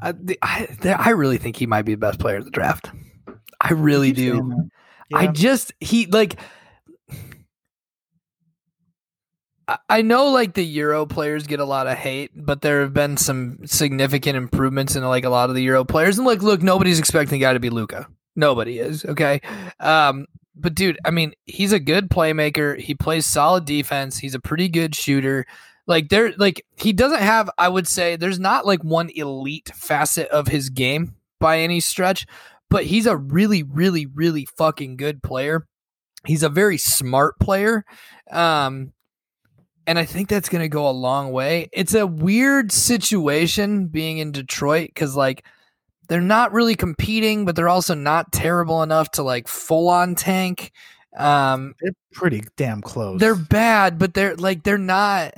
I, the- I, the- I really think he might be the best player of the draft. I really do. that. I just he like I- I know like the Euro players get a lot of hate, but there have been some significant improvements in like a lot of the Euro players. And like, look, nobody's expecting the guy to be Luka. Nobody is. Okay. Um, but dude, I mean, he's a good playmaker. He plays solid defense. He's a pretty good shooter. Like there, like he doesn't have. I would say there's not like one elite facet of his game by any stretch, but he's a really, really, really fucking good player. He's a very smart player. Um, and I think that's going to go a long way. It's a weird situation being in Detroit because, like, they're not really competing, but they're also not terrible enough to like full on tank. Um, They're pretty damn close. they're bad, but they're like they're not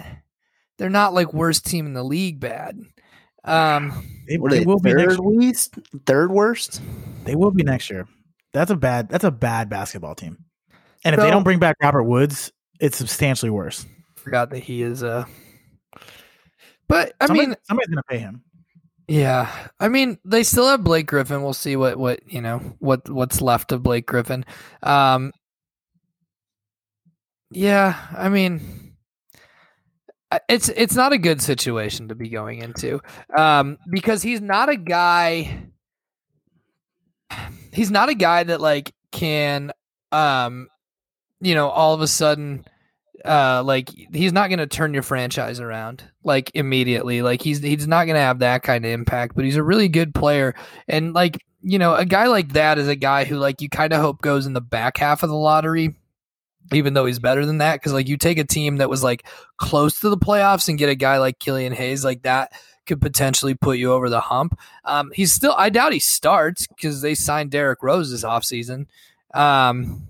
they're not like worst team in the league bad. Um, [SIGHS] they, they they, will be next. third least, third worst. They will be next year. That's a bad. That's a bad basketball team. And if they don't bring back Robert Woods, it's substantially worse. forgot that he is uh But I Somebody- mean, somebody's gonna pay him. Yeah, I mean they still have Blake Griffin. We'll see what what you know what what's left of Blake Griffin. Um, yeah, I mean I- it's it's not a good situation to be going into um, because he's not a guy. He's not a guy that like can um, you know all of a sudden uh like he's not going to turn your franchise around like immediately like he's he's not going to have that kind of impact but he's a really good player and like you know a guy like that is a guy who like you kind of hope goes in the back half of the lottery even though he's better than that because like you take a team that was like close to the playoffs and get a guy like Killian Hayes like that could potentially put you over the hump um he's still I doubt he starts because they signed Derrick Rose this offseason um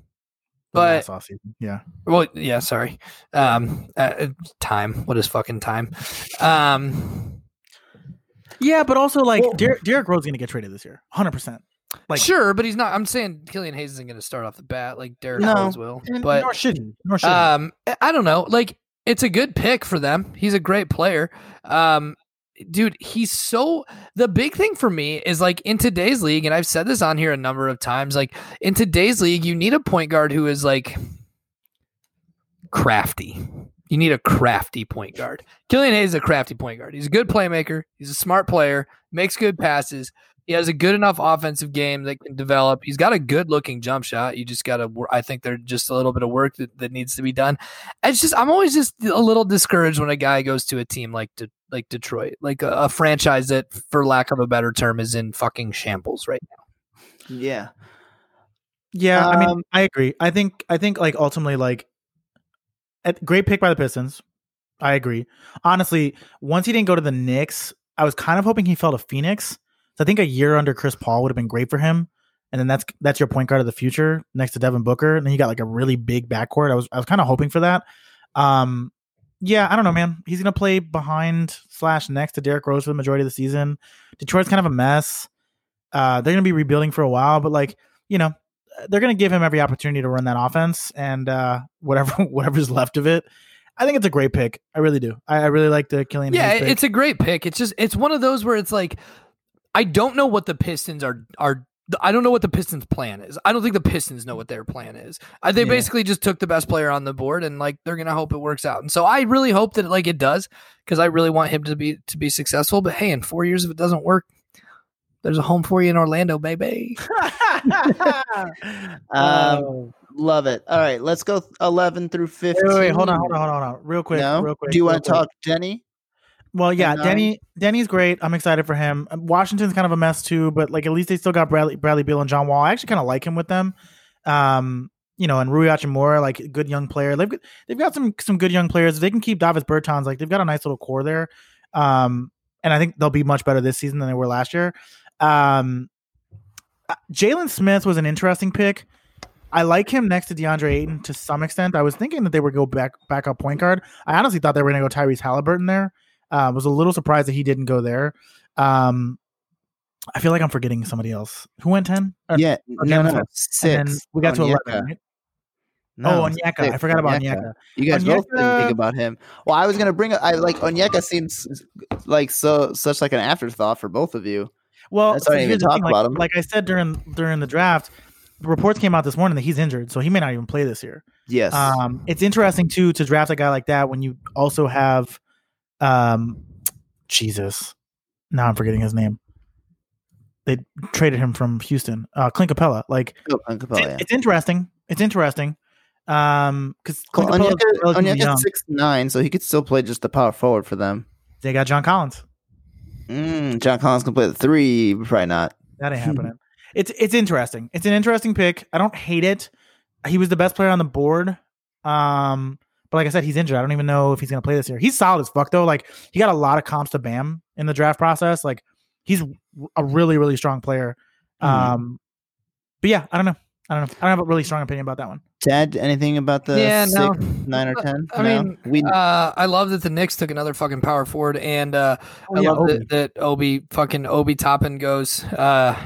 but last offseason. yeah, well, yeah, sorry. Um, uh, time. What is fucking time? Um, yeah, but also like Well- Der- Derrick Rose is gonna get traded this year, hundred percent. Like sure, but he's not. I'm saying Killian Hayes isn't going to start off the bat like Derrick No. Rose will. But nor should he. Nor should um, I- I don't know. Like, it's a good pick for them. He's a great player. Um, dude, he's so. The big thing for me is like in today's league, and I've said this on here a number of times. Like in today's league, you need a point guard who is like crafty. You need a crafty point guard. Killian Hayes is a crafty point guard. He's a good playmaker. He's a smart player. Makes good passes. He has a good enough offensive game that can develop. He's got a good looking jump shot. You just got to. I think there's just a little bit of work that, that needs to be done. It's just I'm always just a little discouraged when a guy goes to a team like De, like Detroit, like a, a franchise that, for lack of a better term, is in fucking shambles right now. Yeah. Yeah, I mean, Um, I agree. I think I think like ultimately like at, great pick by the Pistons. I agree. Honestly, once he didn't go to the Knicks, I was kind of hoping he fell to Phoenix. So I think a year under Chris Paul would have been great for him. And then that's that's your point guard of the future next to Devin Booker. And then you got like a really big backcourt. I was I was kind of hoping for that. Um yeah, I don't know, man. He's gonna play behind slash next to Derrick Rose for the majority of the season. Detroit's kind of a mess. Uh, they're gonna be rebuilding for a while, but like you know, they're going to give him every opportunity to run that offense and uh, [LAUGHS] whatever whatever's left of it. I think it's a great pick. I really do. I, I really like the Killian. Yeah, it's a great pick. It's just it's one of those where it's like I don't know what the Pistons are are. I don't know what the Pistons' plan is. I don't think the Pistons know what their plan is. Uh, they Yeah. basically just took the best player on the board and like they're gonna hope it works out. And so I really hope that like it does because I really want him to be to be successful. But hey, in four years if it doesn't work, there's a home for you in Orlando, baby. [LAUGHS] [LAUGHS] Um, Oh. love it. All right, let's go 11 through 15. wait, wait, wait, hold on, hold on, hold on, hold on, real quick, No? real quick. Do you want to talk Denny? Well, yeah, And, um, Denny. Denny's great. I'm excited for him. Um, Washington's kind of a mess too, but like at least they still got Bradley, Bradley Beal and John Wall. I actually kind of like him with them. Um, you know, and Rui Hachimura, like a good young player. They've got- they've got some some good young players. If they can keep Davis Bertans, like they've got a nice little core there. Um, and I think they'll be much better this season than they were last year. Um, uh, Jalen Smith was an interesting pick. I like him next to DeAndre Ayton to some extent. I was thinking that they would go back back up point guard. I honestly thought they were going to go Tyrese Halliburton there. Uh, was a little surprised that he didn't go there. Um, I feel like I'm forgetting somebody else. Who went ten? Or- Yeah, okay, no, no, six. we got to Onyeka. eleven. Right? No, oh, Onyeka. I forgot about Onyeka. Onyeka. You guys both didn't think about him. Well, I was gonna bring. I like Onyeka seems like so such like an afterthought for both of you. Well, That's why I didn't here's even the talk like, about him. like I said during during the draft, the reports came out this morning that he's injured, so he may not even play this year. Yes. Um, it's interesting too to draft a guy like that when you also have, um, Jesus, now I'm forgetting his name. They traded him from Houston, uh, Clint Capela. Like Oh, Capela, it's, yeah. it's interesting. It's interesting. Um, because Well, Onyeka, relatively young. Onyeka's six nine, so he could still play just the power forward for them. They got John Collins. Mm, John Collins can play the three, probably not. That ain't [LAUGHS] happening. It's it's interesting. It's an interesting pick. I don't hate it. He was the best player on the board. Um, but like I said, he's injured. I don't even know if he's gonna play this year. He's solid as fuck though. Like he got a lot of comps to Bam in the draft process. Like he's a really really strong player. Mhm. Um, but yeah, I don't know. I don't know. I don't have a really strong opinion about that one. Tad, anything about the Yeah, six, no. nine, or ten? I No? mean, we Uh, I love that the Knicks took another fucking power forward, and uh, I Oh, yeah, love Obi. that, that Obi fucking Obi Toppin goes. Uh,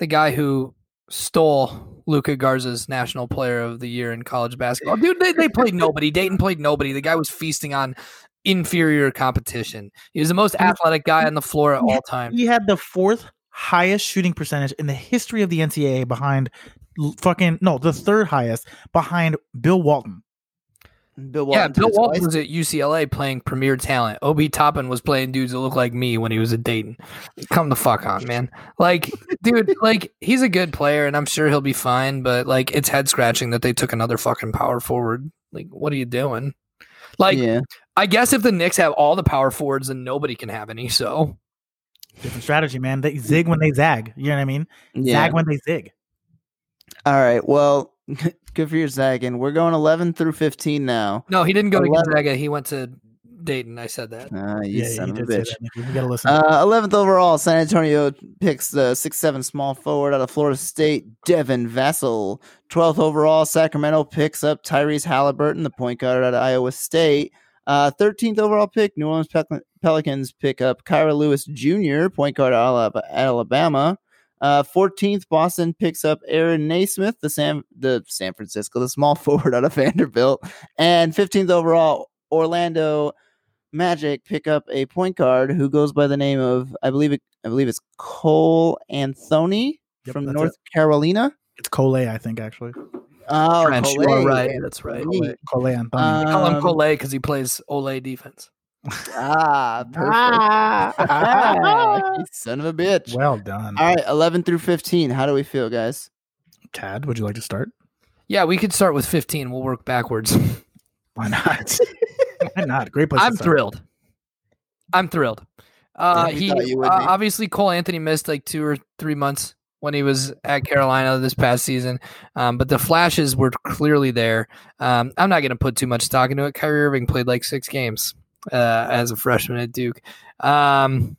the guy who stole Luka Garza's National Player of the Year in college basketball, dude. They, they played nobody. Dayton played nobody. The guy was feasting on inferior competition. He was the most athletic guy on the floor at all time. He had the fourth highest shooting percentage in the history of the NCAA behind fucking no, the third highest behind Bill Walton. Bill Yeah, Bill. Walton was at UCLA playing premier talent. Obi Toppin was playing dudes that look like me when he was at Dayton. Come the fuck on, man. Like, dude, [LAUGHS] like he's a good player and I'm sure he'll be fine, but like it's head scratching that they took another fucking power forward. Like, what are you doing? Like, yeah, I guess if the Knicks have all the power forwards, then nobody can have any. So Different strategy, man. They zig when they zag. You know what I mean? yeah. Zag when they zig. All right. Well, [LAUGHS] good for your zagging. We're going eleven through fifteen now. no, he didn't go to Eleven. Gonzaga. He went to Dayton. I said that. Ah, you Yeah, son you of a did say bitch. You gotta listen. Uh, Eleventh overall, San Antonio picks the six seven small forward out of Florida State, Devin Vassell. Twelfth overall, Sacramento picks up Tyrese Halliburton, the point guard out of Iowa State. Uh, Thirteenth overall pick, New Orleans Pel- Pelicans pick up Kira Lewis Jr., point guard out of Alabama. Uh, Fourteenth, Boston picks up Aaron Nesmith, the San the San Francisco, the small [LAUGHS] forward out of Vanderbilt. And fifteenth overall, Orlando Magic pick up a point guard who goes by the name of I believe it I believe it's Cole Anthony Yep, from North it. Carolina. It's Cole, I think, actually. Oh, French, you Cole are right. That's right. Cole, Cole Anthony. I call him Um, Cole because he plays Ole defense. Ah, perfect. [LAUGHS] Ah, you son of a bitch. well done. All right, eleven through fifteen. How do we feel, guys? Tad, would you like to start? Yeah, we could start with 15. We'll work backwards. [LAUGHS] Why not? [LAUGHS] Why not? Great place. I'm to start. thrilled. I'm thrilled. Uh, Yeah, he thought you would uh, obviously Cole Anthony missed like two or three months when he was at Carolina this past season, um, but the flashes were clearly there. Um, I'm not going to put too much stock into it. Kyrie Irving played like six games uh, as a freshman at Duke. Um,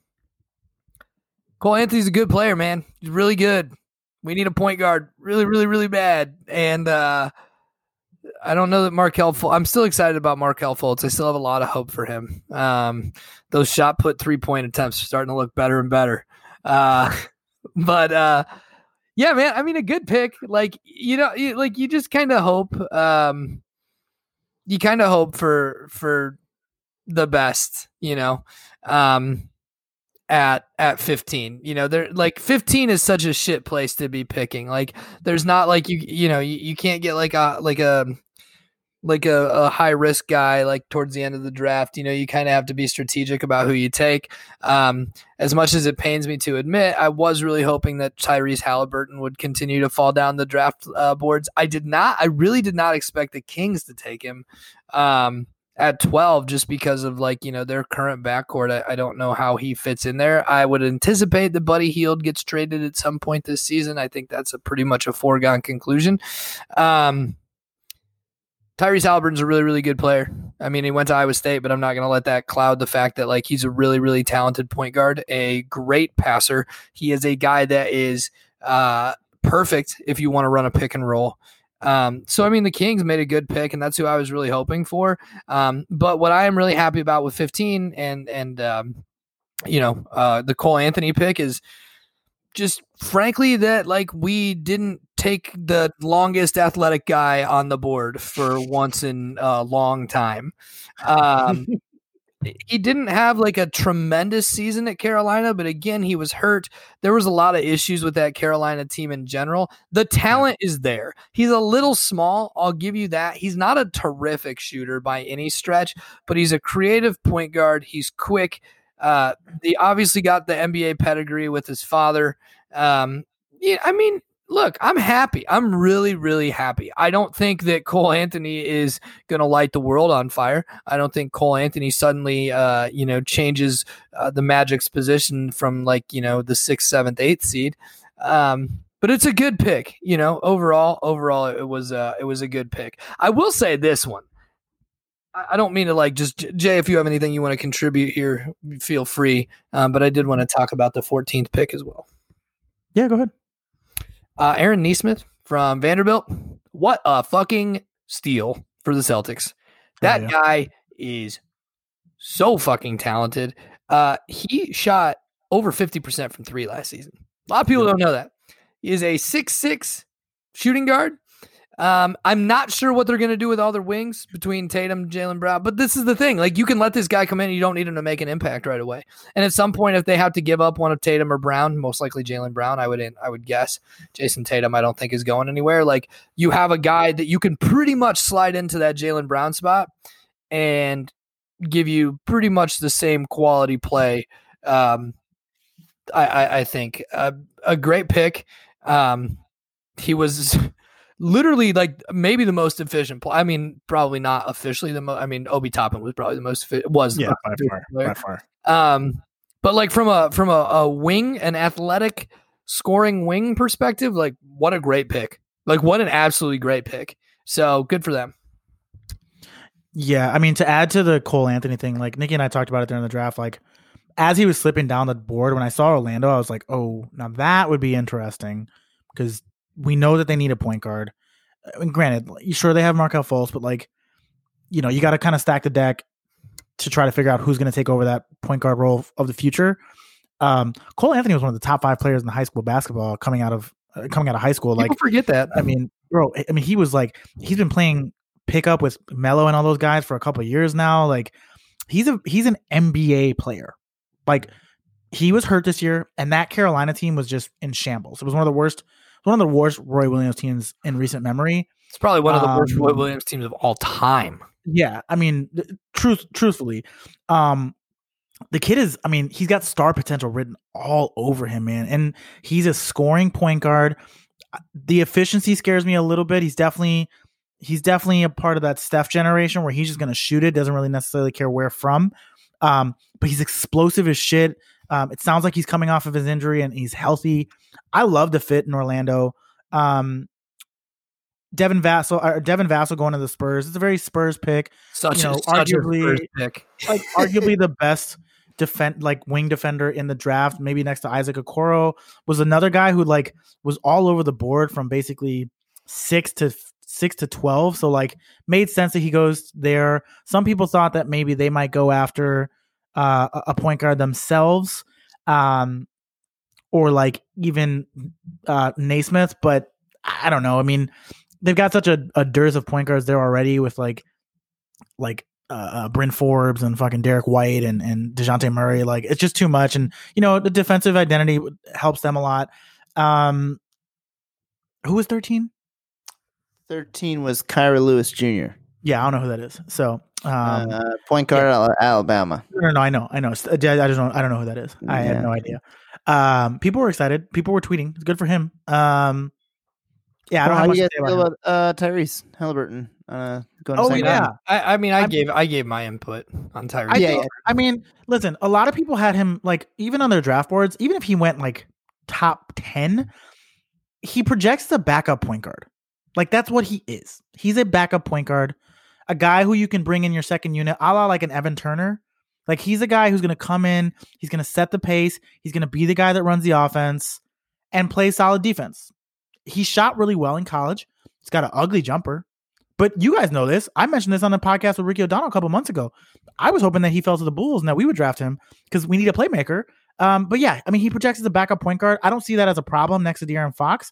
Cole Anthony's a good player, man. He's really good. We need a point guard, really, really, really bad. And uh, I don't know that Markelle. Ful- I'm still excited about Markelle Fultz. I still have a lot of hope for him. Um, those shot put three point attempts are starting to look better and better. Uh, [LAUGHS] but uh, yeah, man. I mean, a good pick. Like you know, you, like you just kind of hope. Um, you kind of hope for for the best. You know. Um, at at 15 you know there like 15 is such a shit place to be picking like there's not like you you know you, you can't get like a like a like a, a high risk guy like towards the end of the draft you know you kind of have to be strategic about who you take um as much as it pains me to admit i was really hoping that tyrese halliburton would continue to fall down the draft uh, boards i did not i really did not expect the kings to take him um at 12 just because of like you know their current backcourt. I, I, don't know how he fits in there. I would anticipate that buddy Hield gets traded at some point this season. I think that's a pretty much a foregone conclusion. Um tyrese halliburton's a really really good player. I mean he went to iowa state but i'm not going to let that cloud the fact that like he's a really really talented point guard a great passer. He is a guy that is uh perfect if you want to run a pick and roll um, so I mean, the Kings made a good pick, and that's who I was really hoping for. Um, but what I am really happy about with 15 and and um, you know uh, the Cole Anthony pick is just frankly that like we didn't take the longest athletic guy on the board for once in a long time. [LAUGHS] Um, he didn't have like a tremendous season at Carolina, but again, he was hurt. There was a lot of issues with that Carolina team in general. The talent is there. He's a little small, I'll give you that. He's not a terrific shooter by any stretch, but he's a creative point guard. He's quick. Uh, he obviously got the NBA pedigree with his father. Um, yeah, I mean, look, I'm happy. I'm really, really happy. I don't think that Cole Anthony is going to light the world on fire. I don't think Cole Anthony suddenly, uh, you know, changes uh, the Magic's position from like, you know, the sixth, seventh, eighth seed. Um, but it's a good pick, you know. Overall, overall, it was uh, it was a good pick. I will say this one. I don't mean to like just Jay. If you have anything you want to contribute here, feel free. Um, but I did want to talk about the 14th pick as well. Yeah, go ahead. Uh, Aaron Nesmith from Vanderbilt. What a fucking steal for the Celtics. That oh, yeah. guy is so fucking talented. Uh, he shot over 50% from three last season. A lot of people don't know that. He is a six-six shooting guard um, I'm not sure what they're going to do with all their wings between Tatum, Jaylen Brown, but this is the thing. Like, you can let this guy come in, you don't need him to make an impact right away. And at some point, if they have to give up one of Tatum or Brown, most likely Jaylen Brown, I would I would guess Jayson Tatum. I don't think is going anywhere. Like, you have a guy that you can pretty much slide into that Jaylen Brown spot and give you pretty much the same quality play. Um, I, I, I think uh, a great pick. Um, he was literally like maybe the most efficient play. I mean, probably not officially the most. I mean, Obi Toppin was probably the most efficient. Was yeah, by far, by far. Um, but like from a from a, a wing, an athletic scoring wing perspective, like what a great pick! Like what an absolutely great pick. So good for them. Yeah, I mean to add to the Cole Anthony thing, like Nikki and I talked about it during the draft. Like as he was slipping down the board, when I saw Orlando, I was like, oh, now that would be interesting because we know that they need a point guard. I mean, granted, sure they have Markelle Fultz, but like, you know, you got to kind of stack the deck to try to figure out who's going to take over that point guard role of the future. Um, Cole Anthony was one of the top five players in the high school basketball coming out of uh, coming out of high school. People like, forget that. I mean, bro, I mean, he was like he's been playing pickup with Melo and all those guys for a couple years now. Like, he's a he's an NBA player. Like, he was hurt this year, and that Carolina team was just in shambles. It was one of the worst one of the worst Roy Williams teams in recent memory. It's probably one of the um, worst Roy um, Williams teams of all time. Yeah, I mean, truth, truthfully, um, the kid is. I mean, he's got star potential written all over him, man, and he's a scoring point guard. The efficiency scares me a little bit. He's definitely he's definitely a part of that Steph generation where he's just going to shoot it, doesn't really necessarily care where from. Um, but he's explosive as shit. Um, it sounds like he's coming off of his injury and he's healthy. I love the fit in Orlando. Um, Devin Vassell or Devin Vassell going to the Spurs. It's a very Spurs pick. Such, you know, a, such arguably, pick. like arguably the best defend like wing defender in the draft, maybe next to Isaac Okoro, was another guy who like was all over the board from basically six to six to twelve. So like made sense that he goes there. Some people thought that maybe they might go after uh, a point guard themselves, um, or like even uh, Nesmith. But I don't know. I mean, they've got such a, a dearth of point guards there already with like like uh, uh, Bryn Forbes and fucking Derrick White and and Dejounte Murray. Like it's just too much. And you know the defensive identity helps them a lot. Um, who was thirteen? Thirteen was Kira Lewis Jr. Yeah, I don't know who that is. So um, uh, point guard yeah. Alabama. No, no, I know, I know. I just don't. I don't know who that is. I yeah. have no idea. Um, people were excited. People were tweeting. It's good for him. Um, Yeah, I don't Well, have how much do you guys say about feel about uh, Tyrese Halliburton? Uh, going to Oh, second yeah. I, I mean, I I'm- gave I gave my input on Tyrese. I Yeah, yeah. I mean, listen, a lot of people had him like even on their draft boards, even if he went like top 10, he projects the backup point guard. Like that's what he is. He's a backup point guard, a guy who you can bring in your second unit, a la like an Evan Turner. Like he's a guy who's going to come in, he's going to set the pace, he's going to be the guy that runs the offense and play solid defense. He shot really well in college. He's got an ugly jumper. But you guys know this. I mentioned this on the podcast with Ricky O'Donnell a couple months ago. I was hoping that he fell to the Bulls and that we would draft him because we need a playmaker. Um, but yeah, I mean, he projects as a backup point guard. I don't see that as a problem next to De'Aaron Fox.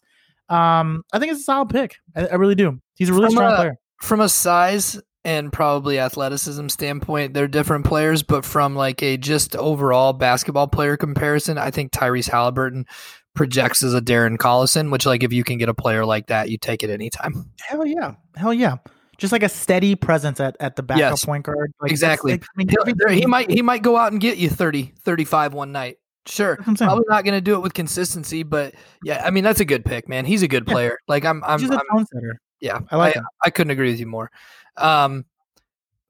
Um, I think it's a solid pick. I, I really do. He's a really From strong a- player. From a size and probably athleticism standpoint, they're different players, but from like a just overall basketball player comparison, I think Tyrese Halliburton projects as a Darren Collison, which like if you can get a player like that, you take it anytime. Hell yeah. Hell yeah. Just like a steady presence at, at the backup Yes. point guard. Like, Exactly. that's- I mean, he might he might go out and get you 30, 35 one night. Sure. That's what I'm. Probably not going to do it with consistency, but yeah, I mean that's a good pick, man. He's a good Yeah. player. Like I'm I'm, He's a I'm, tone setter. Yeah, I like I. I couldn't agree with you more. Um,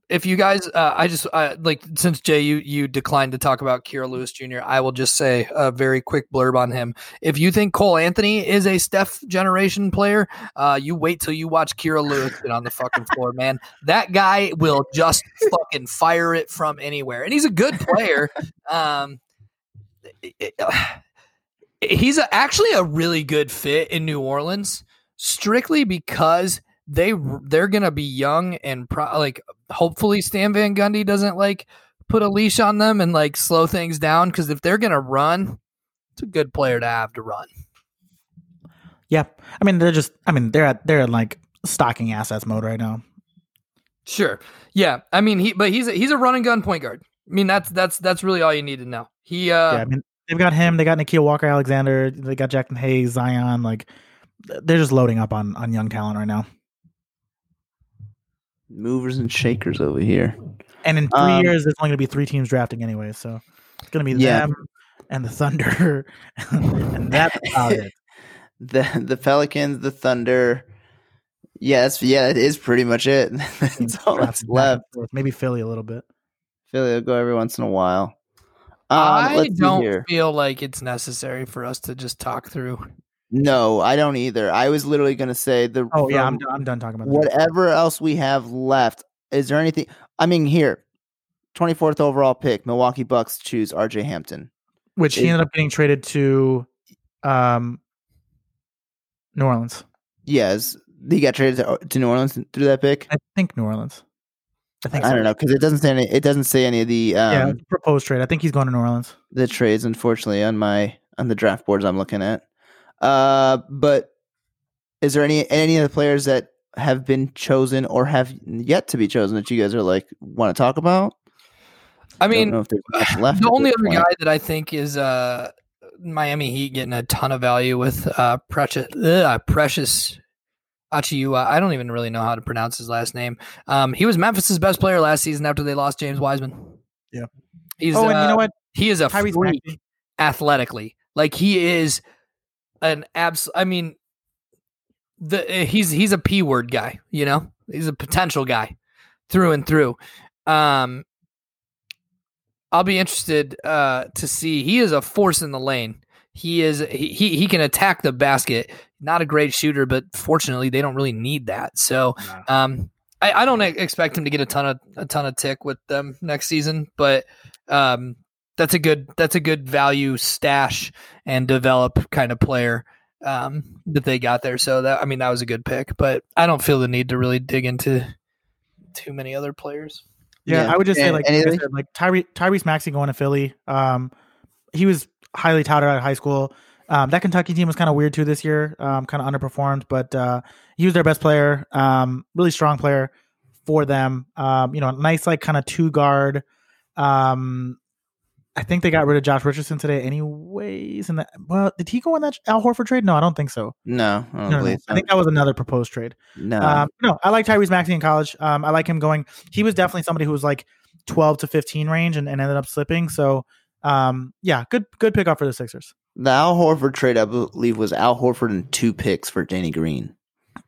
if you guys, uh, I just uh, like since Jay, you you declined to talk about Kira Lewis Jr., I will just say a very quick blurb on him. If you think Cole Anthony is a Steph generation player, uh, you wait till you watch Kira Lewis get on the fucking floor, man. That guy will just fucking fire it from anywhere, and he's a good player. Um, it- [SIGHS] he's a, actually a really good fit in New Orleans, strictly because they they're gonna be young and pro- like hopefully Stan Van Gundy doesn't like put a leash on them and like slow things down because if they're gonna run, it's a good player to have to run. Yeah. I mean, they're just, I mean, they're at, they're in like stocking assets mode right now. Sure, yeah. I mean, he but he's a, he's a run and gun point guard. I mean, that's that's that's really all you need to know. He uh yeah. I mean, they've got him. They got Nickeil Walker Alexander. They got Jaxson Hayes, Zion. Like, they're just loading up on, on young talent right now. Movers and shakers over here. And in three Um, years, there's only going to be three teams drafting anyway. So it's going to be Yeah. them and the Thunder. [LAUGHS] and that's about it. [LAUGHS] The the Pelicans, the Thunder. Yes, yeah, it is pretty much it. [LAUGHS] That's all that's Drafting back and left. Maybe Philly a little bit. Philly will go every once in a while. Um, I don't feel like it's necessary for us to just talk through. No, I don't either. I was literally going to say the. Oh, yeah. I'm, done- I'm done talking about that. whatever else we have left. Is there anything? I mean, here, twenty fourth overall pick, Milwaukee Bucks choose R.J. Hampton. Which he ended up getting traded to um, New Orleans. Yes, he got traded to, to New Orleans through that pick. I think New Orleans. I think I so. don't know because it doesn't say any. It doesn't say any of the um, yeah, proposed trade. I think he's going to New Orleans. the trades, unfortunately, on my on the draft boards I'm looking at. Uh, but is there any any of the players that have been chosen or have yet to be chosen that you guys are like want to talk about? I Don't mean, know if much [SIGHS] left. the only other point. guy that I think is uh, Miami Heat getting a ton of value with uh, Precious uh, Precious Achiuwa. I don't even really know how to pronounce his last name. Um, he was Memphis's best player last season after they lost James Wiseman. Yeah. he's oh, and uh, you know what? he is a Tyrese freak athletically. Like he is an abs. I mean, the uh, he's he's a p word guy. You know, he's a potential guy through and through. Um, I'll be interested uh, to see. He is a force in the lane. He is he he can attack the basket. Not a great shooter, but fortunately they don't really need that. So um, I, I don't expect him to get a ton of a ton of tick with them next season, but um, that's a good that's a good value stash and develop kind of player um, that they got there. So that I mean that was a good pick, but I don't feel the need to really dig into too many other players. Yeah, Yeah. I would just say And like like, said, like Tyre- Tyrese Maxey going to Philly. Um, he was highly touted out of high school. Um, that Kentucky team was kind of weird too this year. Um, kind of underperformed, but uh, he was their best player. Um, really strong player for them. Um, you know, nice like kind of two guard. Um, I think they got rid of Josh Richardson today, anyways. And that well, did he go in that Al Horford trade? No, I don't think so. No, I don't No, no. I think that was another proposed trade. no. Um, no, I like Tyrese Maxey in college. Um, I like him going. He was definitely somebody who was like twelve to fifteen range and, and ended up slipping. So, um, yeah, good good pickup for the Sixers. The Al Horford trade, I believe, was Al Horford and two picks for Danny Green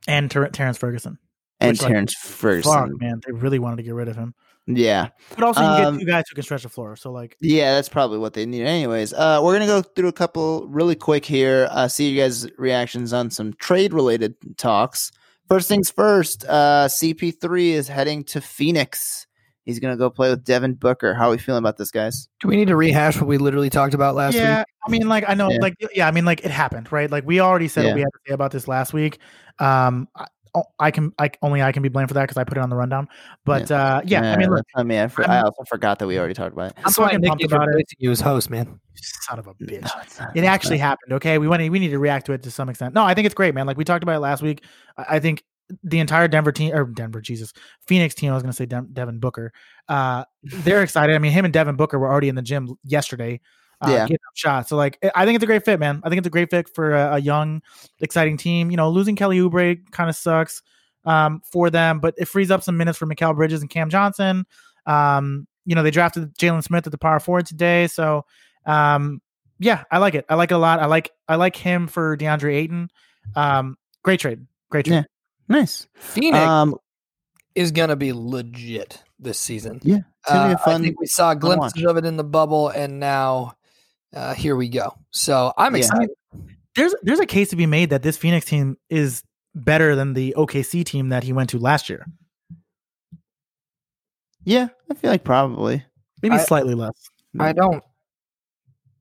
and Ter- Terrance Ferguson. And Which, like, Terrance Ferguson. Fuck, man, they really wanted to get rid of him. Yeah, But also, you Um, get two guys who can stretch the floor. So, like, yeah, that's probably what they need. Anyways, uh, we're gonna go through a couple really quick here. Uh, see you guys' reactions on some trade related talks. First things first. Uh, CP3 is heading to Phoenix. He's gonna go play with Devin Booker. How are we feeling about this, guys? Do we need to rehash what we literally talked about last yeah, week? I mean, like, I know, Yeah. like, yeah, I mean, like, it happened, right? Like, we already said Yeah. what we had to say about this last week. Um, I, I can, I only I can be blamed for that because I put it on the rundown. But uh, yeah, I mean, look, I mean, I, for- I also forgot that we already talked about it. I'm That's why fucking Nick pumped about it. you as host, man. son of a bitch. No. It actually not. happened. Okay, we went. We need to react to it to some extent. No, I think it's great, man. Like we talked about it last week. I I think the entire Denver team or Denver, Jesus, Phoenix team. I was going to say Dem- Devin Booker. Uh, they're excited. I mean, him and Devin Booker were already in the gym yesterday. Uh, Yeah. getting up shots. So like, I think it's a great fit, man. I think it's a great fit for a, a young, exciting team. You know, losing Kelly Oubre kind of sucks um, for them, but it frees up some minutes for Mikal Bridges and Cam Johnson. Um, you know, they drafted Jalen Smith at the power forward today, so um, yeah, I like it. I like it a lot. I like I like him for DeAndre Ayton. Um, great trade. Great trade. Yeah. Nice. Phoenix Um, is gonna be legit this season. yeah, it's gonna be Uh, fun. I think we saw watch. glimpses of it in the bubble, and now uh, here we go. So I'm Yeah. excited. There's there's a case to be made that this Phoenix team is better than the OKC team that he went to last year. yeah, I feel like probably. Maybe I- slightly less. I don't.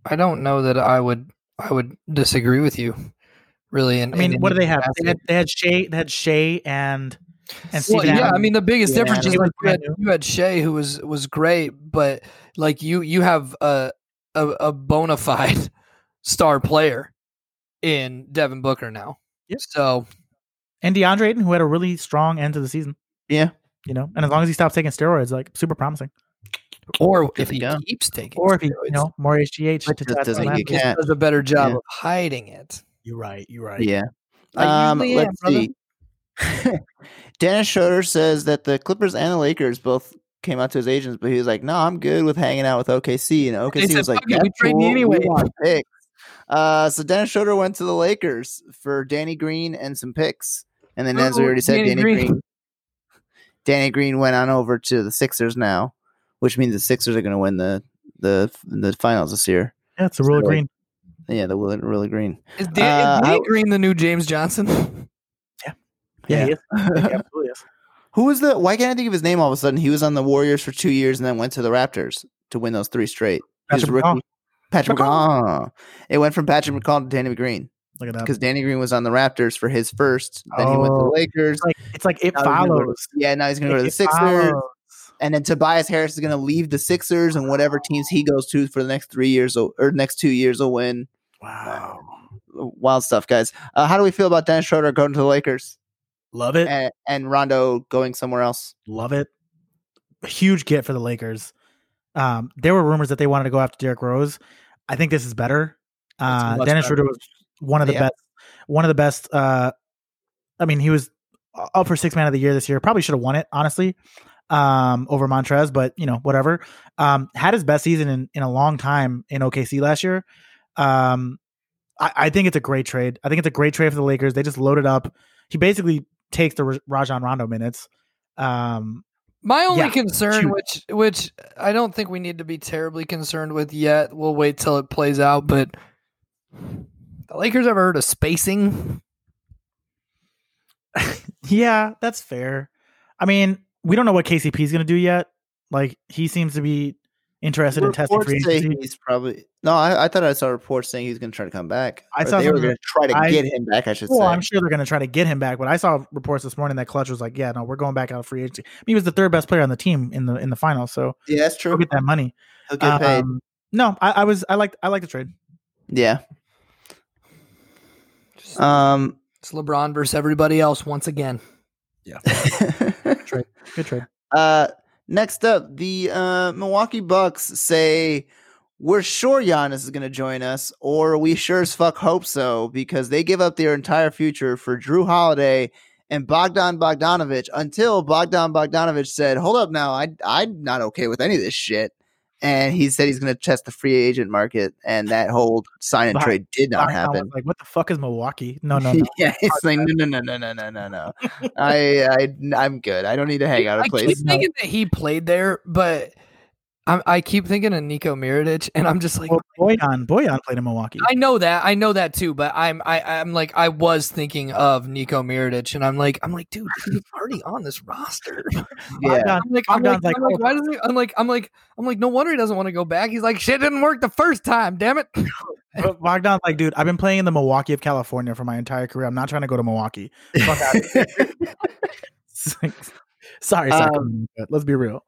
I don't know that I would. I would disagree with you. Really, in, I mean, in what do they have? They had, they had Shai. They had Shai and and Well, yeah, I mean the biggest Yeah, difference is like you had, brand you had Shai who was was great, but like you you have a a, a bona fide [LAUGHS] star player in Devin Booker now. Yep. So and DeAndre Ayton, who had a really strong end to the season. Yeah. You know, and as long as he stops taking steroids, like super promising. or if he go. keeps taking, Or if he, you know, more HGH. But to just doesn't on get that. does a better job Yeah. of hiding it. You're right. You're right. Yeah. Um, let's brother. see. [LAUGHS] Dennis Schroeder says that the Clippers and the Lakers both came out to his agents, but he was like, "No, I'm good with hanging out with OKC." And OKC said, was like, we trade me cool. We anyway." want picks." Uh, so Dennis Schroeder went to the Lakers for Danny Green and some picks, and then as we already said, Danny Danny Green. Green. Danny Green went on over to the Sixers now, which means the Sixers are going to win the the the finals this year. Yeah, it's a real So- green. Yeah, the really, really green. Is, Dan, Uh, is Danny how- Green the new James Johnson? Yeah, yeah. is. [LAUGHS] He absolutely is. Who was the? Why can't I think of his name all of a sudden? He was on the Warriors for two years and then went to the Raptors to win those three straight. Patrick McCaw. Patrick. McCaw. It went from Patrick McCaw to Danny Green Look at that. because Danny Green was on the Raptors for his first. Then he went to the Oh. Lakers. It's like it's like it Now he's gonna follows. yeah, now he's going to go to the Sixers. follows. And then Tobias Harris is going to leave the Sixers, and whatever teams he goes to for the next three years or, next two years will win. Wow. Wild stuff, guys. Uh, how do we feel about Dennis Schroeder going to the Lakers Love it. and, and Rondo going somewhere else? Love it. Huge get for the Lakers. Um, there were rumors that they wanted to go after Derrick Rose. I think this is better. Uh, Dennis better. Schroeder was one of the Yeah. best. One of the best. Uh, I mean, he was up for six man of the year this year. Probably should have won it, honestly, um, over Montrezl. But you know, whatever. Um, had his best season in, in a long time in OKC last year. Um, I, I think it's a great trade. I think it's a great trade for the Lakers. They just loaded up. He basically takes the Rajon Rondo minutes. Um, My only Yeah, concern, huge. which which I don't think we need to be terribly concerned with yet. We'll wait till it plays out. But the Lakers ever heard of spacing? [LAUGHS] Yeah, that's fair. I mean, we don't know what KCP is going to do yet. Like he seems to be interested in testing Reports free say agency. he's probably no. I, I thought I saw reports saying he's going to try to come back. I Or saw they were going to try to I- get him back. I should Well, say. I'm sure they're going to try to get him back, but I saw reports this morning that Klutch was like, "Yeah, no, we're going back out of free agency." I mean, he was the third best player on the team in the in the finals, so yeah, that's go true. get that money. He'll get paid. Um, no, I, I was I like I like the trade. Yeah. Just- Um. It's LeBron versus everybody else once again. Yeah. Good [LAUGHS] trade. Good trade. uh. Next up, the uh, Milwaukee Bucks say we're sure Giannis is going to join us, or we sure as fuck hope so, because they give up their entire future for Jrue Holiday and Bogdan Bogdanovich until Bogdan Bogdanovich said, "Hold up, now, I I'm not okay with any of this shit." And he said he's going to test the free agent market, and that whole sign and trade did not happen. Like, what the fuck is Milwaukee? No, no, [LAUGHS] no. yeah, it's like no, no, no, no, no, no, no, no. [LAUGHS] I, I, I'm good. I don't need to hang out I a place. keep thinking that he played there, but I, I keep thinking of Nico Mirotic, and I'm just like, well, Bojan, Bojan played in Milwaukee. I know that, I know that too, but I'm, I, I'm like, I was thinking of Nico Mirotic, and I'm like, I'm like, dude, he's already on this roster. [LAUGHS] Yeah, [LAUGHS] I'm like, I'm like, like, I'm like, oh, why doesn't he? I'm like, I'm like, I'm like, no wonder he doesn't want to go back. He's like, shit didn't work the first time. Damn it. [LAUGHS] But Bogdan's like, dude, I've been playing in the Milwaukee of California for my entire career. I'm not trying to go to Milwaukee. Fuck out here. Sorry, Um, let's be real.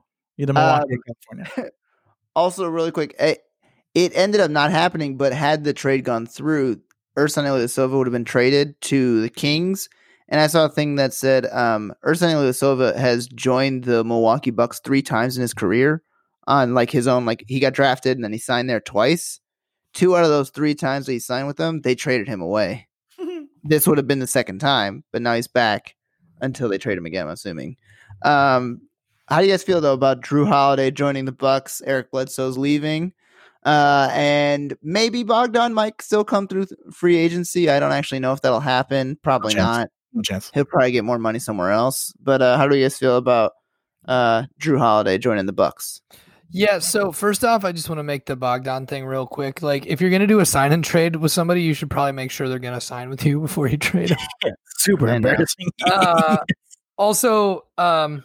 Milwaukee um, of California. [LAUGHS] also really quick, it, it ended up not happening, but had the trade gone through, Ersan Ilyasova would have been traded to the Kings. And I saw a thing that said um, Ersan Ilyasova has joined the Milwaukee Bucks three times in his career on like his own. Like he got drafted and then he signed there twice. Two out of those three times that he signed with them, they traded him away. [LAUGHS] this would have been the second time, but now he's back until they trade him again. I'm assuming. Um, how do you guys feel though about Jrue Holiday joining the Bucks? Eric Bledsoe's leaving, uh, and maybe Bogdan might still come through th- free agency. I don't actually know if that'll happen. Probably chance. not. No chance. He'll probably get more money somewhere else. But uh, how do you guys feel about uh, Jrue Holiday joining the Bucks? Yeah. So first off, I just want to make the Bogdan thing real quick. Like, if you're gonna do a sign and trade with somebody, you should probably make sure they're gonna sign with you [LAUGHS] before you trade them. [LAUGHS] Super embarrassing. uh, [LAUGHS] also, um,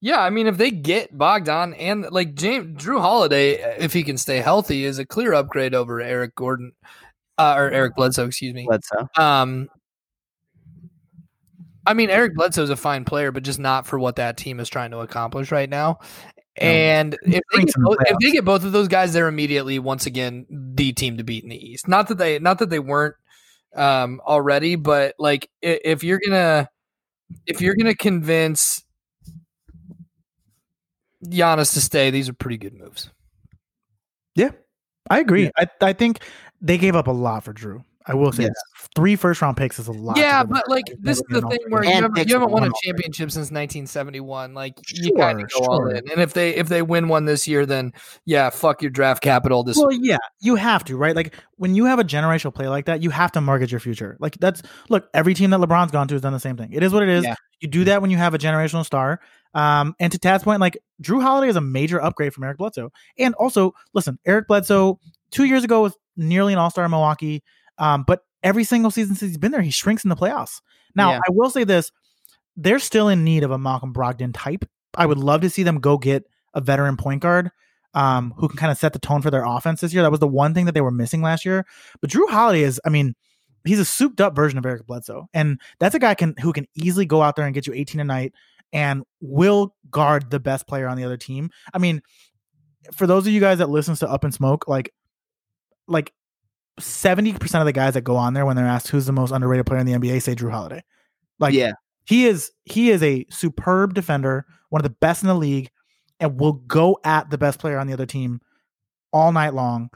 yeah, I mean, if they get Bogdan and like James Jrue Holiday, if he can stay healthy, is a clear upgrade over Eric Gordon uh, or Eric Bledsoe. Excuse me. Bledsoe. Um, I mean, Eric Bledsoe's a fine player, but just not for what that team is trying to accomplish right now. And if they, get both, if they get both of those guys, they're immediately once again the team to beat in the East. Not that they, not that they weren't um, already, but like if you're gonna, if you're gonna convince Giannis to stay, these are pretty good moves. Yeah, I agree. I, I think they gave up a lot for Jrue. I will say Yes. three first round picks is a lot. Yeah, but like It's this is the thing where you haven't, you haven't won a one championship since 1971. Like you kind of Sure, go all in, and if they if they win one this year, then yeah, fuck your draft capital. This Well, yeah, you have to, right? Like when you have a generational play like that, you have to mortgage your future. Like that's look, every team that LeBron's gone to has done the same thing. It is what it is. Yeah. You do that when you have a generational star. Um, and to Tad's point, like Jrue Holiday is a major upgrade from Eric Bledsoe. And also, listen, Eric Bledsoe two years ago was nearly an all star in Milwaukee. Um, but every single season since he's been there, he shrinks in the playoffs. Now, Yeah. I will say this: they're still in need of a Malcolm Brogdon type. I would love to see them go get a veteran point guard um, who can kind of set the tone for their offense this year. That was the one thing that they were missing last year. But Jrue Holiday is, I mean, he's a souped up version of Eric Bledsoe, and that's a guy can who can easily go out there and get you 18 a night and will guard the best player on the other team. I mean, for those of you guys that listens to All the Smoke, like, like. 70% of the guys that go on there when they're asked who's the most underrated player in the NBA say Jrue Holiday. Like yeah, he is he is a superb defender, one of the best in the league, and will go at the best player on the other team all night long.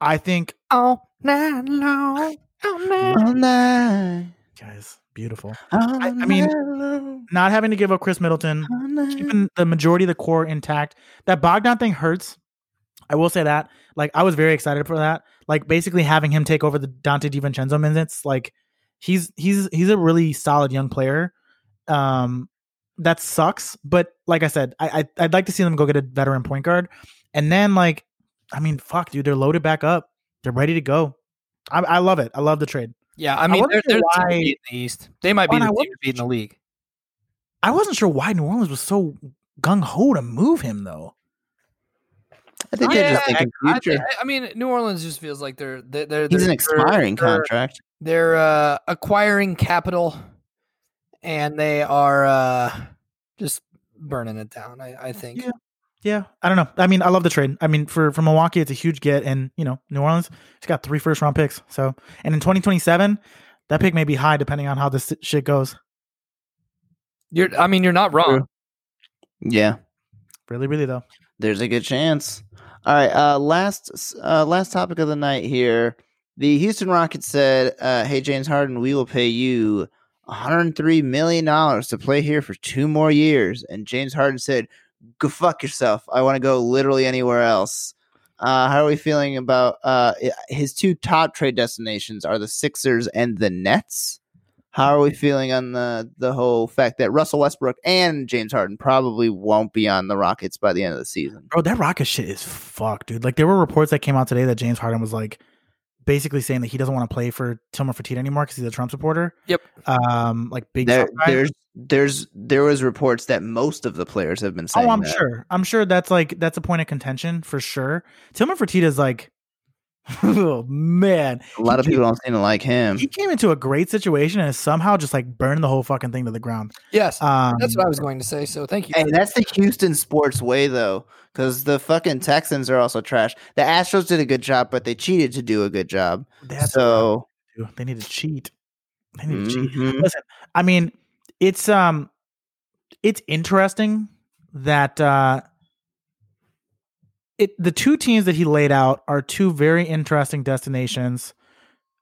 I think all night long, all night. all night, guys, beautiful. all I mean, long, Not having to give up Khris Middleton, keeping the majority of the core intact. That Bogdan thing hurts. I will say that. Like I was very excited for that. Like basically having him take over the Donte DiVincenzo minutes. Like he's he's he's a really solid young player. Um, that sucks. But like I said, I, I I'd like to see them go get a veteran point guard, and then like, I mean, fuck, dude, they're loaded back up. They're ready to go. I, I love it. I love the trade. Yeah, I mean, wonder they're, they're why- to beat in the East. They might be the team to beat in the league. I wasn't sure why New Orleans was so gung ho to move him though. I think they're just thinking I, future. I mean, New Orleans just feels like they're they're they're, He's an they're- expiring they're- contract. They're uh, acquiring capital, and they are uh, just burning it down. I, I think. Yeah. Yeah, I don't know. I mean, I love the trade. I mean, for for Milwaukee, it's a huge get, and you know, New Orleans, it's got three first round picks. So, and in 2027, that pick may be high depending on how this shit goes. You're. I mean, you're not wrong. Yeah, Really, really though. there's a good chance. All right, uh, last uh, last topic of the night here. The Houston Rockets said, uh, "Hey James Harden, we will pay you 103 million dollars to play here for two more years." And James Harden said, go fuck yourself. I want to go literally anywhere else. Uh, how are we feeling about uh, his two top trade destinations are the Sixers and the Nets? How are we feeling on the the whole fact that Russell Westbrook and James Harden probably won't be on the Rockets by the end of the season? Bro, that Rocket shit is fucked, dude. Like there were reports that came out today that James Harden was like basically saying that he doesn't want to play for Tillman Fertitta anymore because he's a Trump supporter. Yep. Um, like big. There, there's there's there was reports that most of the players have been saying. Oh, I'm that. sure. I'm sure that's like that's a point of contention for sure. Tillman Fertitta is like, [LAUGHS] oh man, A lot of He- people don't seem to like him. he came into a great situation and somehow just like burned the whole fucking thing to the ground. Yes, Um, that's what I was going to say. So thank you. Hey, that's the Houston sports way, though, because the fucking Texans are also trash. The Astros did a good job, but they cheated to do a good job. that's so, so they need to cheat. They need to cheat. mhm. Listen, I mean, it's um, it's interesting that uh, it the two teams that he laid out are two very interesting destinations.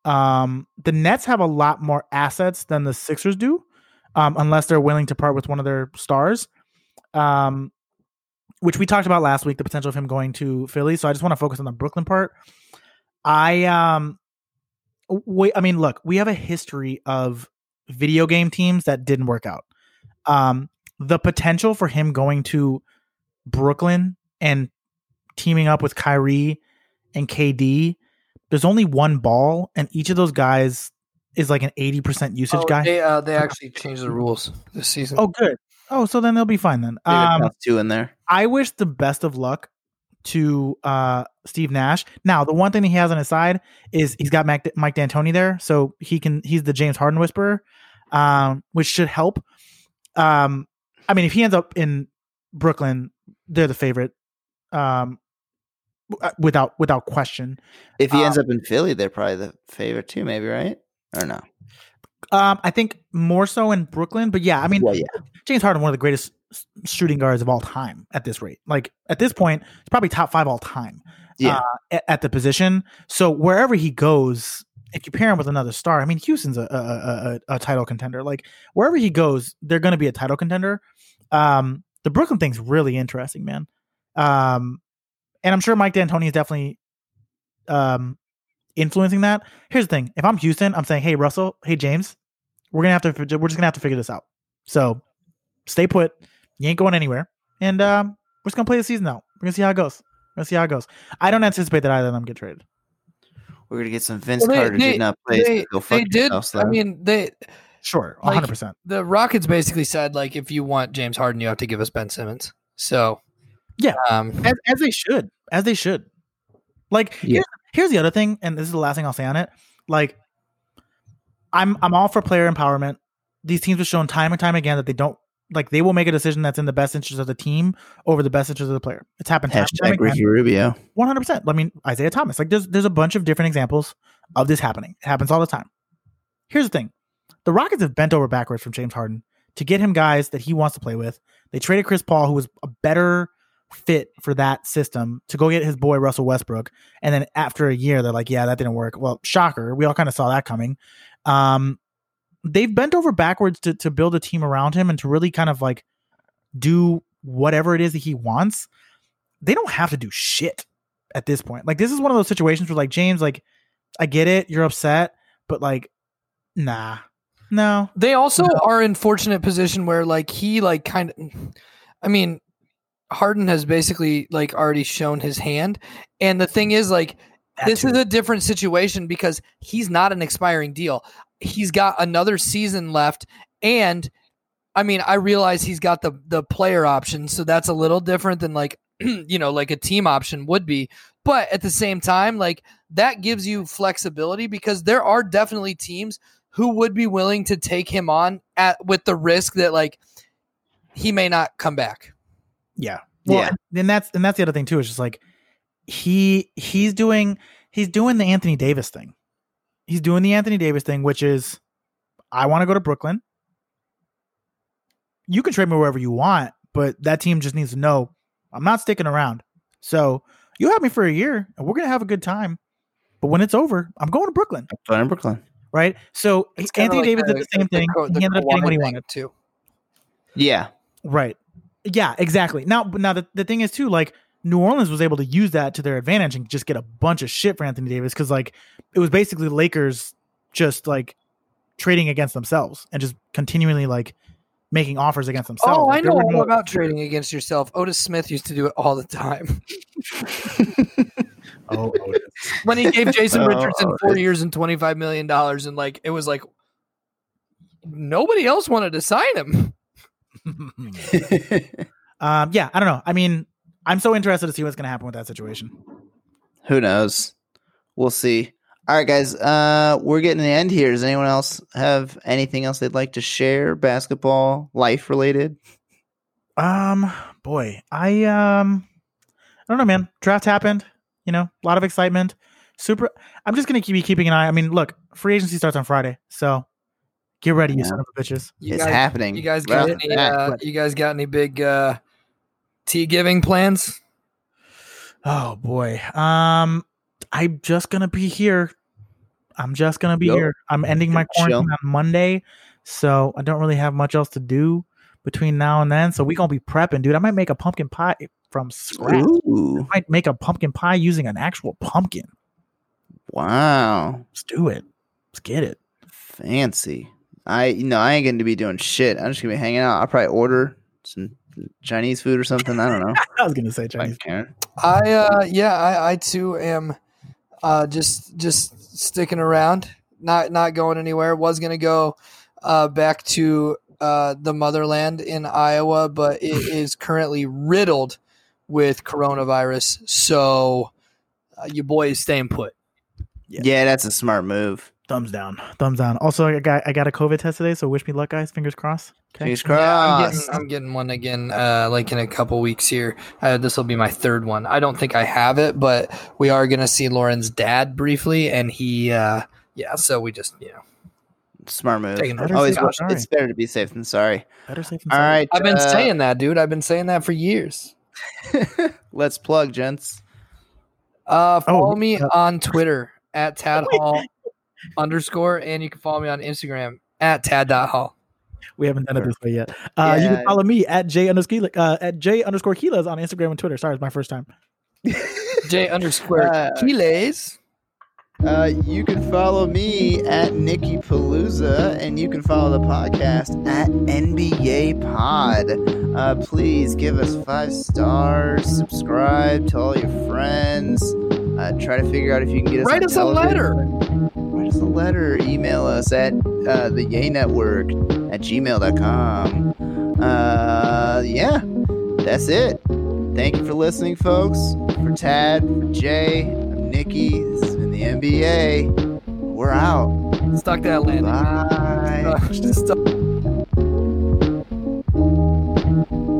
Um, the Nets have a lot more assets than the Sixers do, um, unless they're willing to part with one of their stars. Um, which we talked about last week, the potential of him going to Philly. So I just want to focus on the Brooklyn part. I um, wait. I mean, look, we have a history of video game teams that didn't work out. Um, the potential for him going to Brooklyn and teaming up with Kyrie and KD, there's only one ball, and each of those guys is like an 80% usage Oh, guy. They, uh, they actually changed the rules this season. oh, good. Oh, so then they'll be fine then. Um, two in there. I wish the best of luck to uh, Steve Nash. Now, the one thing that he has on his side is he's got Mac- Mike D'Antoni there, so he can he's the James Harden whisperer, um, which should help. Um, I mean, if he ends up in Brooklyn, they're the favorite, um, w- without without question. If he ends um, up in Philly, they're probably the favorite too, maybe, right? Or no? Um, I think more so in Brooklyn, but yeah, I mean, well, yeah. James Harden, one of the greatest shooting guards of all time at this rate. Like at this point, it's probably top five all time. Yeah. uh, at, at the position. So wherever he goes, if you pair him with another star, I mean, Houston's a a, a, a title contender. Like wherever he goes, they're going to be a title contender. Um, the Brooklyn thing's really interesting, man. Um, and I'm sure Mike D'Antoni is definitely um influencing that. Here's the thing: if I'm Houston, I'm saying, hey Russell, hey James, we're gonna have to we're just gonna have to figure this out. So stay put. You ain't going anywhere, and um, we're just gonna play the season out. We're gonna see how it goes. We're gonna see how it goes. I don't anticipate that either of them get traded. We're gonna get some Vince Well, they- Carter they- did not play. they, Go fuck they did. yourselves, I mean, they Sure, Like- 100. percent the Rockets basically said like, if you want James Harden, you have to give us Ben Simmons. So Yeah. um, as, as they should, as they should. Like Yeah. here's, here's the other thing, and this is the last thing I'll say on it. Like, I'm I'm all for player empowerment. These teams have shown time and time again that they don't like they will make a decision that's in the best interest of the team over the best interest of the player. It's happened hashtag. Ricky Rubio. One hundred percent. I mean, Isaiah Thomas. Like, there's there's a bunch of different examples of this happening. It happens all the time. Here's the thing: the Rockets have bent over backwards from James Harden to get him guys that he wants to play with. They traded Chris Paul, who was a better fit for that system, to go get his boy Russell Westbrook. And then after a year, they're like, "Yeah, that didn't work." Well, shocker. We all kind of saw that coming. Um, they've bent over backwards to to build a team around him and to really kind of like do whatever it is that he wants. They don't have to do shit at this point. Like this is one of those situations where like James, like I get it, you're upset, but like nah. No. They also No. are in fortunate position where like he like kind of I mean Harden has basically like already shown his hand and the thing is like this is a different situation because he's not an expiring deal. He's got another season left and I mean I realize he's got the the player option so that's a little different than like [CLEARS THROAT] you know like a team option would be but at the same time like that gives you flexibility because there are definitely teams who would be willing to take him on at with the risk that like he may not come back. Yeah. Well, Yeah. and- and that's and that's the other thing too. Is just like he he's doing he's doing the Anthony Davis thing. He's doing the Anthony Davis thing, which is I want to go to Brooklyn. You can trade me wherever you want, but that team just needs to know I'm not sticking around. So you have me for a year, and we're gonna have a good time. But when it's over, I'm going to Brooklyn, Fun in Brooklyn. right? So It's Anthony like Davis the- did the same the thing. Ka- the he ended up getting what he wanted. thing, too. Yeah. Right. Yeah, exactly. Now, now the, the thing is too, like New Orleans was able to use that to their advantage and just get a bunch of shit for Anthony Davis because like it was basically Lakers just like trading against themselves and just continually like making offers against themselves. Oh, Like, I know all no- about trading against yourself. Otis Smith used to do it all the time. [LAUGHS] Oh, Otis. when he gave Jason Oh, Richardson four years and twenty five million dollars, and like it was like nobody else wanted to sign him. [LAUGHS] um, yeah, I don't know. I mean, I'm so interested to see what's going to happen with that situation. Who knows? We'll see. All right, guys. Uh, we're getting to the end here. Does anyone else have anything else they'd like to share? Basketball, life related? Um, boy, I um, I don't know, man. Draft happened. You know, a lot of excitement. Super. I'm just gonna keep be keeping an eye. I mean, look, free agency starts on Friday, so get ready, you Yeah. son of a bitches. You it's guys, happening. you guys got off any? Uh, you guys got any big uh, tea giving plans? Oh boy. Um, I'm just gonna be here. I'm just gonna be Yup. here. I'm ending my Chill. quarantine on Monday, so I don't really have much else to do between now and then. So we gonna be prepping, dude. I might make a pumpkin pie from scratch. Ooh, I might make a pumpkin pie using an actual pumpkin. wow, Let's do it. Let's get it. fancy. I you know I ain't going to be doing shit. I'm just gonna be hanging out. I'll probably order some Chinese food or something. I don't know. [LAUGHS] I was gonna say Chinese. care. I uh, yeah, I, I too am uh, just just sticking around, not not going anywhere. Was gonna go uh, back to uh, the motherland in Iowa, but it [LAUGHS] is currently riddled with coronavirus. So uh, your boy is staying put. Yeah. Yeah. that's a smart move. Thumbs down. Thumbs down. Also, I got I got a COVID test today, so wish me luck, guys. Fingers crossed. Okay. Fingers Yeah, I'm, crossed. getting, I'm getting one again, uh, like in a couple weeks here. Uh, this will be my third one. I don't think I have it, but we are going to see Lauren's dad briefly, and he, uh, yeah. So we just, you know, Smart move. Always, safe than wish- it's better to be safe than sorry. Better safe than All sorry. right, I've been uh, saying that, dude. I've been saying that for years. [LAUGHS] Let's plug, gents. Uh, follow Oh, me uh, on Twitter at Tad Hall underscore, and you can follow me on Instagram at Tad.hall. We haven't done it this way yet. Uh, You can follow me at J underscore uh, at J underscore Quiles on Instagram and Twitter. Sorry, it's my first time. [LAUGHS] [LAUGHS] J underscore Uh, Quiles. Uh, you can follow me at Nicky Palooza, and you can follow the podcast at NBA Pod. Uh, please give us five stars, subscribe, tell all your friends. Uh, try to figure out if you can get us. Write us television. a letter. Write us a letter. Email us at uh, the Yay Network at gmail.com. Uh, yeah, that's it. Thank you for listening, folks. For Tad, for Jay, I'm Nikki. This has been the NBA. We're out. Stuck that landing. Bye. [LAUGHS]